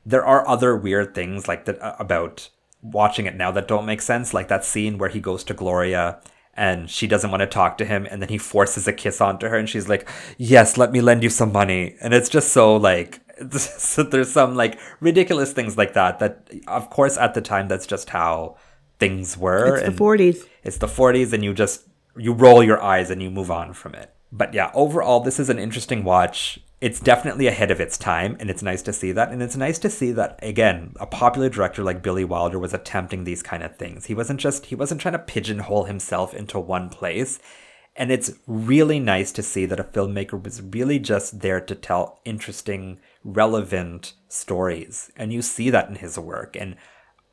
there are other weird things like that uh, about watching it now that don't make sense like that scene where he goes to gloria and she doesn't want to talk to him and then he forces a kiss onto her and she's like yes let me lend you some money. And it's just so like so there's some like ridiculous things like that that of course at the time that's just how things were It's the 40s. it's the 40s and you just you roll your eyes and you move on from it. But yeah overall this is an interesting watch it's definitely ahead of its time and it's nice to see that. And it's nice to see that again a popular director like billy wilder was attempting these kind of things. He wasn't just he wasn't trying to pigeonhole himself into one place. And it's really nice to see that a filmmaker was really just there to tell interesting relevant stories. And you see that in his work. And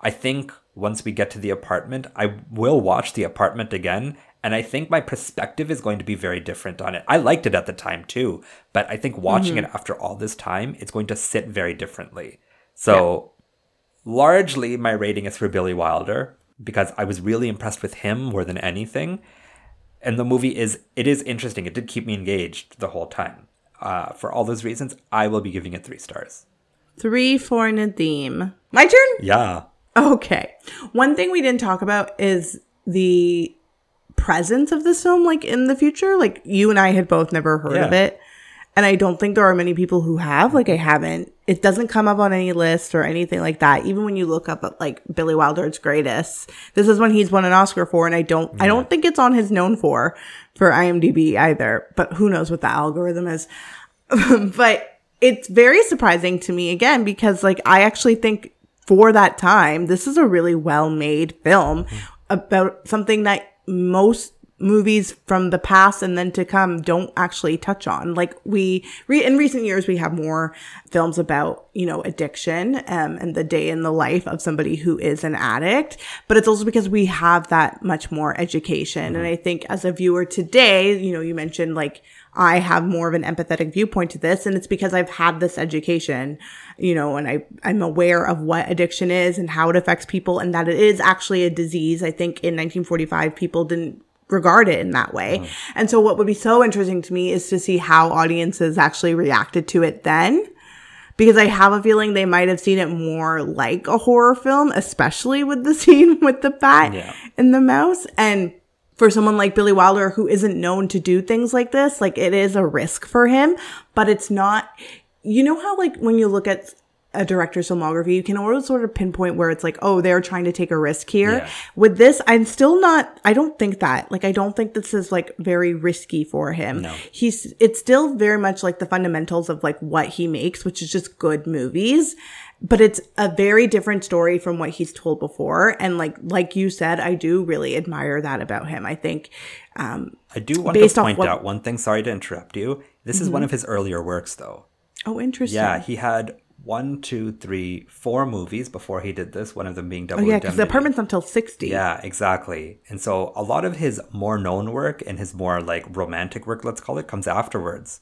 I think once we get to the apartment, I will watch the apartment again. And I think my perspective is going to be very different on it. I liked it at the time too, but I think watching it after all this time, it's going to sit very differently. So, largely, my rating is for Billy Wilder because I was really impressed with him more than anything. And the movie is it is interesting. It did keep me engaged the whole time. Uh, for all those reasons, I will be giving it three stars. Three for Nadim. My turn? Yeah. Okay. One thing we didn't talk about is the presence of this film, like in the future. Like you and I had both never heard of it. And I don't think there are many people who have. Like I haven't. It doesn't come up on any list or anything like that. Even when you look up at like Billy Wilder's greatest, this is when he's won an Oscar for, and I don't I don't think it's on his known for for IMDb either. But who knows what the algorithm is. but it's very surprising to me again because like I actually think for that time this is a really well made film mm. about something that most movies from the past and then to come don't actually touch on. Like we re- in recent years we have more films about you know addiction um, and the day in the life of somebody who is an addict but it's also because we have that much more education. And i think as a viewer today you know you mentioned like I have more of an empathetic viewpoint to this. And it's because I've had this education, you know, and I, I'm aware of what addiction is and how it affects people and that it is actually a disease. I think in 1945, people didn't regard it in that way. And so what would be so interesting to me is to see how audiences actually reacted to it then. Because I have a feeling they might have seen it more like a horror film, especially with the scene with the bat Yeah. and the mouse. And for someone like Billy Wilder who isn't known to do things like this, like it is a risk for him, but it's not, you know how like when you look at a director's filmography, you can always sort of pinpoint where it's like, oh, they're trying to take a risk here. Yeah. With this, I'm still not, I don't think that. Like, I don't think this is like very risky for him. No. He's, it's still very much like the fundamentals of like what he makes, which is just good movies. But it's a very different story from what he's told before. And like, like you said, I do really admire that about him. I think, um, I do want to point what- Mm-hmm. out one thing. Sorry to interrupt you. This is one of his earlier works, though. oh, interesting. Yeah, he had one, two, three, four movies before he did this. One of them being Double Oh, yeah, because the apartment's until 60. Yeah, exactly. And so a lot of his more known work and his more like romantic work, let's call it, comes afterwards.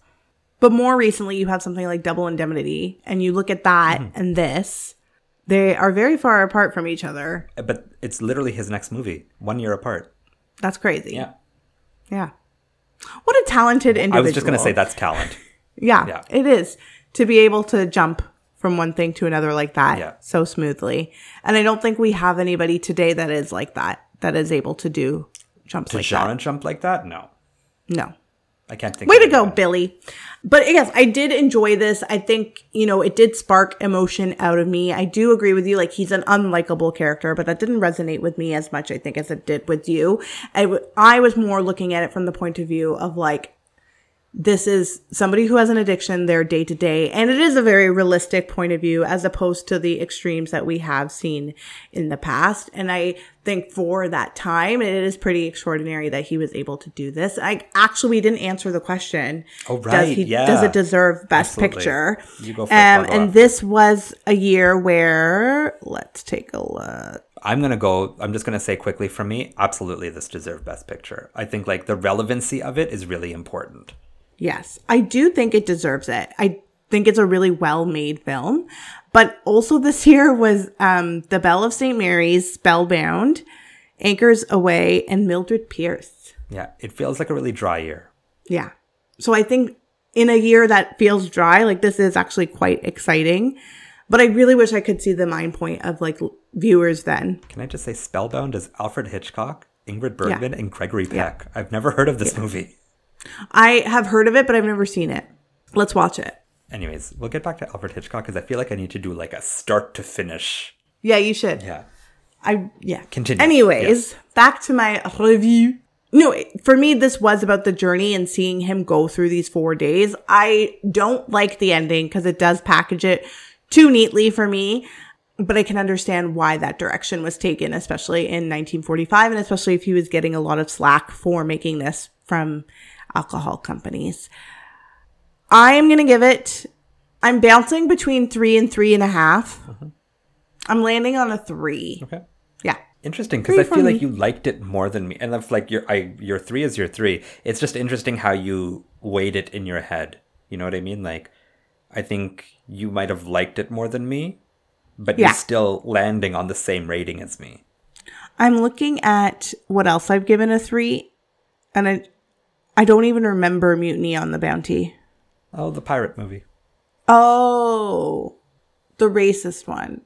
But more recently, you have something like Double Indemnity, and you look at that Mm-hmm. and this, they are very far apart from each other. But it's literally his next movie, one year apart. That's crazy. Yeah. Yeah. What a talented individual. I was just going to say that's talent. Yeah, Yeah. it is to be able to jump from one thing to another like that Yeah. so smoothly. And I don't think we have anybody today that is like that, that is able to do jumps To like genre that. jump like that? No. No. I can't think Way to go. Billy. But yes, I did enjoy this. I think, you know, it did spark emotion out of me. I do agree with you. Like, he's an unlikable character, but that didn't resonate with me as much, I think, as it did with you. I, w- I was more looking at it from the point of view of like, this is somebody who has an addiction their day to day and it is a very realistic point of view as opposed to the extremes that we have seen in the past and i think for that time it is pretty extraordinary that he was able to do this i actually we didn't answer the question Oh, right does he yeah. does it deserve best Absolutely. picture You go for um, and this was a year where let's take a look I'm gonna go. I'm just gonna say quickly from me. Absolutely, this deserved Best Picture. I think like the relevancy of it is really important. Yes, I do think it deserves it. I think it's a really well made film. But also this year was um, The Bells of St. Mary's, Spellbound, Anchors Aweigh, and Mildred Pierce. Yeah, it feels like a really dry year. Yeah. So I think in a year that feels dry, like this is actually quite exciting. But I really wish I could see the mind point of like viewers then. Can I just say Spellbound is Alfred Hitchcock, Ingrid Bergman, and Gregory Peck. I've never heard of this movie. I have heard of it, but I've never seen it. Let's watch it. Anyways, we'll get back to Alfred Hitchcock because I feel like I need to do like a start to finish. Yeah, you should. Yeah. I yeah. Continue. Anyways, back to my review. No, for me, this was about the journey and seeing him go through these four days. I don't like the ending because it does package it too neatly for me. But I can understand why that direction was taken, especially in 1945, and especially if he was getting a lot of slack for making this from alcohol companies. I am going to give it, I'm bouncing between three and three and a half. Mm-hmm. I'm landing on a three. Okay. Yeah. Interesting, because I feel like me. you liked it more than me, and if like your I your three is your three. It's just interesting how you weighed it in your head. You know what I mean? Like, I think you might have liked it more than me, but Yeah. you're still landing on the same rating as me. I'm looking at what else I've given a three, and I, I don't even remember Mutiny on the Bounty. Oh, the pirate movie. Oh, the racist one.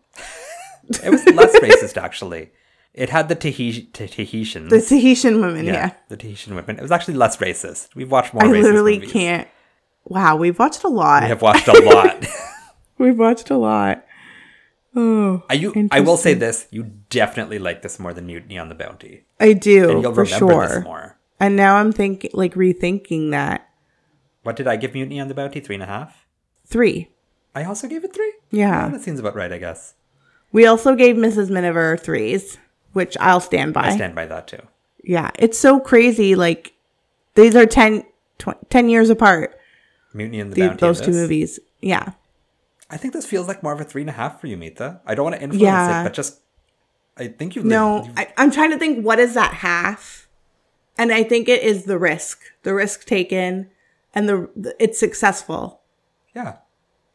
It was less racist actually. It had the Tahiti- Tahitians. The Tahitian women, yeah. the Tahitian women. It was actually less racist. We've watched more I racist literally movies. can't. Wow, we've watched a lot. We have watched a lot. we've watched a lot. Oh, I, you, I will say this: you definitely like this more than Mutiny on the Bounty, I do and you'll remember sure. this more. And now I'm thinking, like rethinking that What did I give Mutiny on the Bounty? Three and a half. three. I also gave it three. Yeah. that seems about right, I guess. We also gave Mrs. Miniver threes, which I'll stand by. I stand by that too. yeah, it's so crazy. Like these are 10, tw- 10 years apart. Mutiny on the the- Bounty. those two movies. Yeah. I think this feels like more of a three and a half for you, Mita. I don't want to influence Yeah. it, but just I think you. No, I, I'm trying to think what is that half, and I think it is the risk, the risk taken, and the, the it's successful. yeah,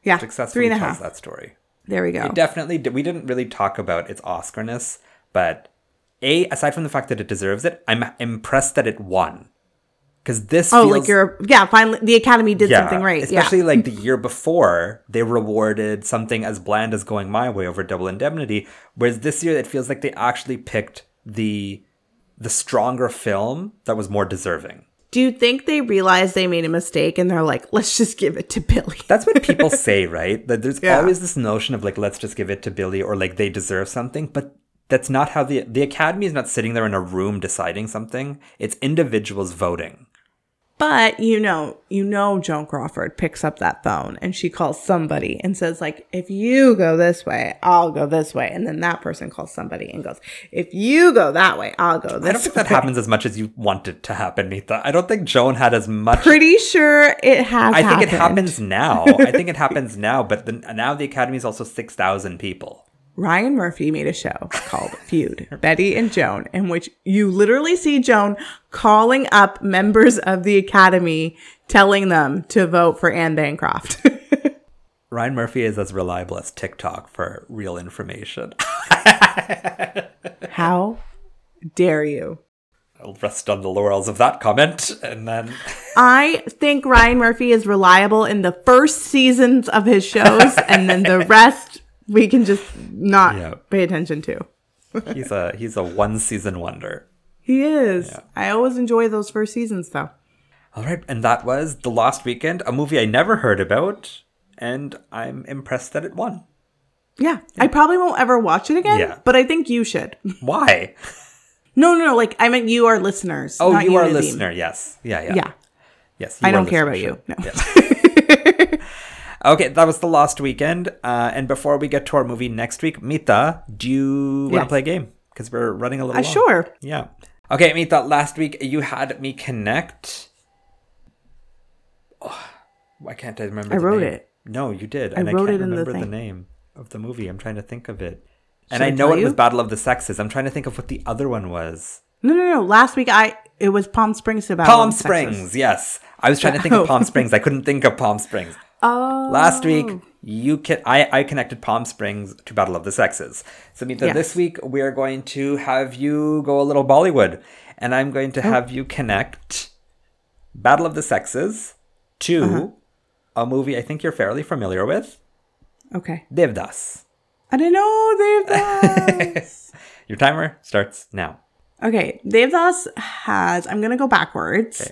Yeah, successfully three and a tells half. that story. There we go. It definitely. did- We didn't really talk about its Oscarness, but a aside from the fact that it deserves it, I'm impressed that it won. Because this oh, feels, like you're yeah. Finally, the Academy did something right. Especially yeah. like the year before, they rewarded something as bland as Going My Way over Double Indemnity, whereas this year it feels like they actually picked the the stronger film that was more deserving. Do you think they realized they made a mistake and they're like, let's just give it to Billy? That's what people say, right? That there's Yeah. always this notion of like, let's just give it to Billy or like they deserve something, but that's not how the the Academy is not sitting there in a room deciding something. It's individuals voting. But you know, you know, Joan Crawford picks up that phone and she calls somebody and says, like, if you go this way, I'll go this way. And then that person calls somebody and goes, if you go that way, I'll go this I don't think that happens as much as you want it to happen, Nita. I don't think Joan had as much Pretty sure it has. I think it happens now. I think it happens now, but the, now the Academy is also 6,000 people. Ryan Murphy made a show called Feud, Betty and Joan, in which you literally see Joan calling up members of the Academy, telling them to vote for Anne Bancroft. Ryan Murphy is as reliable as TikTok for real information. How dare you? I'll rest on the laurels of that comment and then. I think Ryan Murphy is reliable in the first seasons of his shows, and then the rest we can just not Yeah. pay attention to. He's a he's a one season wonder. He is. I always enjoy those first seasons, though. All right, and that was The Lost Weekend, a movie I never heard about, and I'm impressed that it won. Yeah, I probably won't ever watch it again, Yeah. but I think you should. Why? No, no, no. Like I meant you are listeners. Oh, not you are a listener. Yes. Yeah, yeah. Yeah, Yes. I don't care listener, about you. No. Yeah. Okay, that was The last Weekend. Uh, and before we get to our movie next week, Mita, do you want to play a game? Because we're running a little Uh, long. sure. Yeah. Okay, Mita, last week you had me connect. Oh, why can't I remember I the wrote name? it. No, you did. I And I, can't in the remember the, name of the movie. I'm trying to think of it. And Should I I know it was? Battle of the Sexes. I'm trying to think of what the other one was. No, no, no. Last week I it was Palm Springs Battle Palm Springs, yes. I was trying to think of Oh. Palm Springs. I couldn't think of Palm Springs. Oh, Last week, you can I, I connected Palm Springs to Battle of the Sexes. So Mita, Yes. this week we are going to have you go a little Bollywood, and I'm going Oh. to have you connect Battle of the Sexes to Uh-huh. a movie I think you're fairly familiar with, Okay, Devdas. I didn't know Devdas. Your timer starts now. okay, Devdas has. I'm gonna go backwards.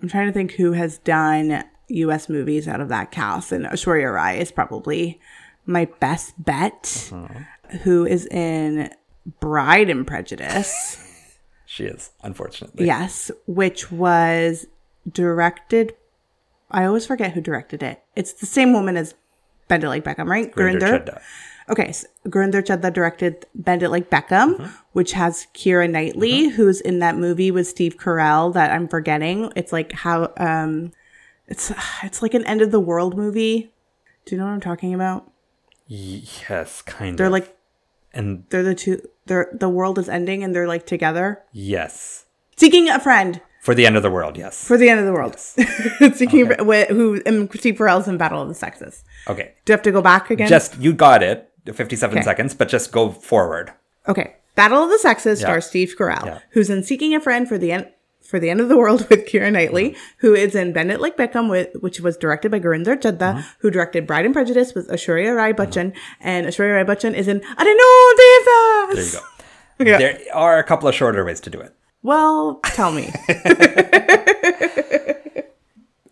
I'm trying to think who has done U.S. movies out of that cast, and Aishwarya Rai is probably my best bet. Who is in Bride and Prejudice? She is, unfortunately. Yes, which was directed. I always forget who directed it. It's the same woman as Bend It Like Beckham, right? Gurinder. Okay, so Gurinder directed Bend It Like Beckham, Mm-hmm. which has Keira Knightley, who's in that movie with Steve Carell that I'm forgetting. It's like how um, it's it's like an end of the world movie. Do you know what I'm talking about? Yes, kind of. They're like And They're the two. They're the world is ending, and they're like together, yes, seeking a friend for the end of the world. Yes. for the end of the world. seeking wi- who and Steve Carell's in Battle of the Sexes. okay. Do you have to go back again? Just you got it. 57 Okay. seconds, but just go forward. Okay. Battle of the Sexes Yeah. stars Steve Carell, Yeah. who's in Seeking a Friend for the end for the end of the world with Keira Knightley, Mm-hmm. who is in Bend It Like Beckham, with, which was directed by Gurinder Chadha, Mm-hmm. who directed Bride and Prejudice with Aishwarya Rai Bachchan, and Aishwarya Rai Bachchan is in I don't know There you go. Yeah. There are a couple of shorter ways to do it. Well, tell me.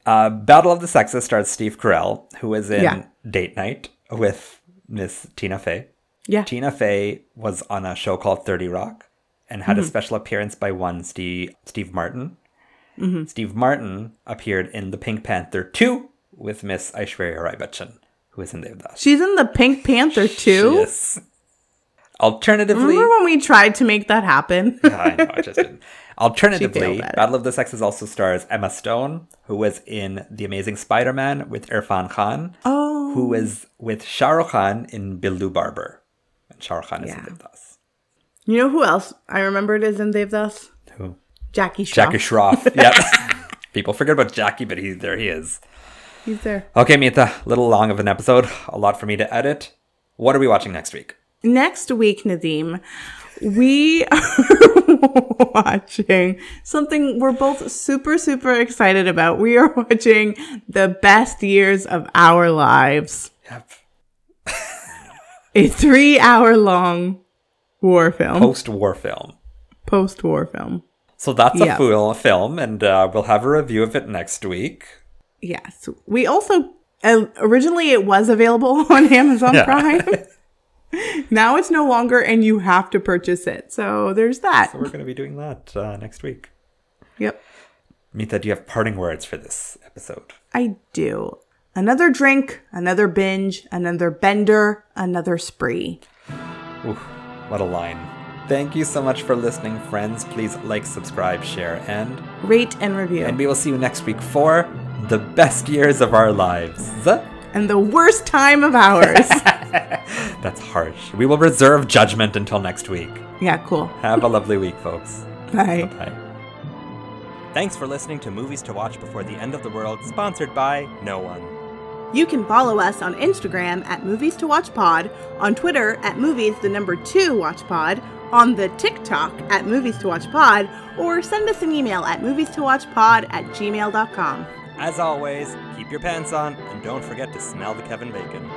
Uh, Battle of the Sexes stars Steve Carell, who is in Yeah. Date Night with Miss Tina Fey. Yeah. Tina Fey was on a show called 30 Rock and had a mm-hmm. special appearance by one Steve, Steve Martin. Mm-hmm. Steve Martin appeared in The Pink Panther 2 with Miss Aishwarya Rai Bachchan, who is in Devdas. She's in the Pink Panther 2? Yes. Alternatively, Remember when we tried to make that happen? I know, I just didn't. Alternatively, failed at it. Battle of the Sexes also stars Emma Stone, who was in The Amazing Spider-Man with Irfan Khan, oh. who is with Shah Rukh Khan in Billu Barber. And Shah Rukh Khan is Yeah. in. You know who else I remembered is in Devdas? Who? Jackie Shroff. Jackie Shroff. yep. People forget about Jackie, but he's there. He is. He's there. Okay, Mita. A little long of an episode. A lot for me to edit. What are we watching next week? Next week, Nadim, we are watching something we're both super, super excited about. We are watching the best years of our lives, Yep. a three hour long war film, Post-war film. post war film. So that's a full film, and uh, we'll have a review of it next week. Yes. We also, uh, originally it was available on Amazon Yeah. Prime. now it's no longer, and you have to purchase it. So there's that. So we're going to be doing that uh, next week. Yep. Mita, do you have parting words for this episode? I do. Another drink, another binge, another bender, another spree. Ooh, what a line. Thank you so much for listening, friends. Please like, subscribe, share, and Rate and review. and we will see you next week for the best years of our lives. and the worst time of ours. That's harsh. We will reserve judgment until next week. yeah, cool. Have a lovely week, folks. Bye. Bye. Thanks for listening to Movies to Watch Before the End of the World, sponsored by no one. You can follow us on Instagram at Movies to Watch Pod, on Twitter at Movies the number two Watch Pod, on the TikTok at Movies to Watch Pod, or send us an email at movies to watch pod at gmail.com. As always, keep your pants on and don't forget to smell the Kevin Bacon.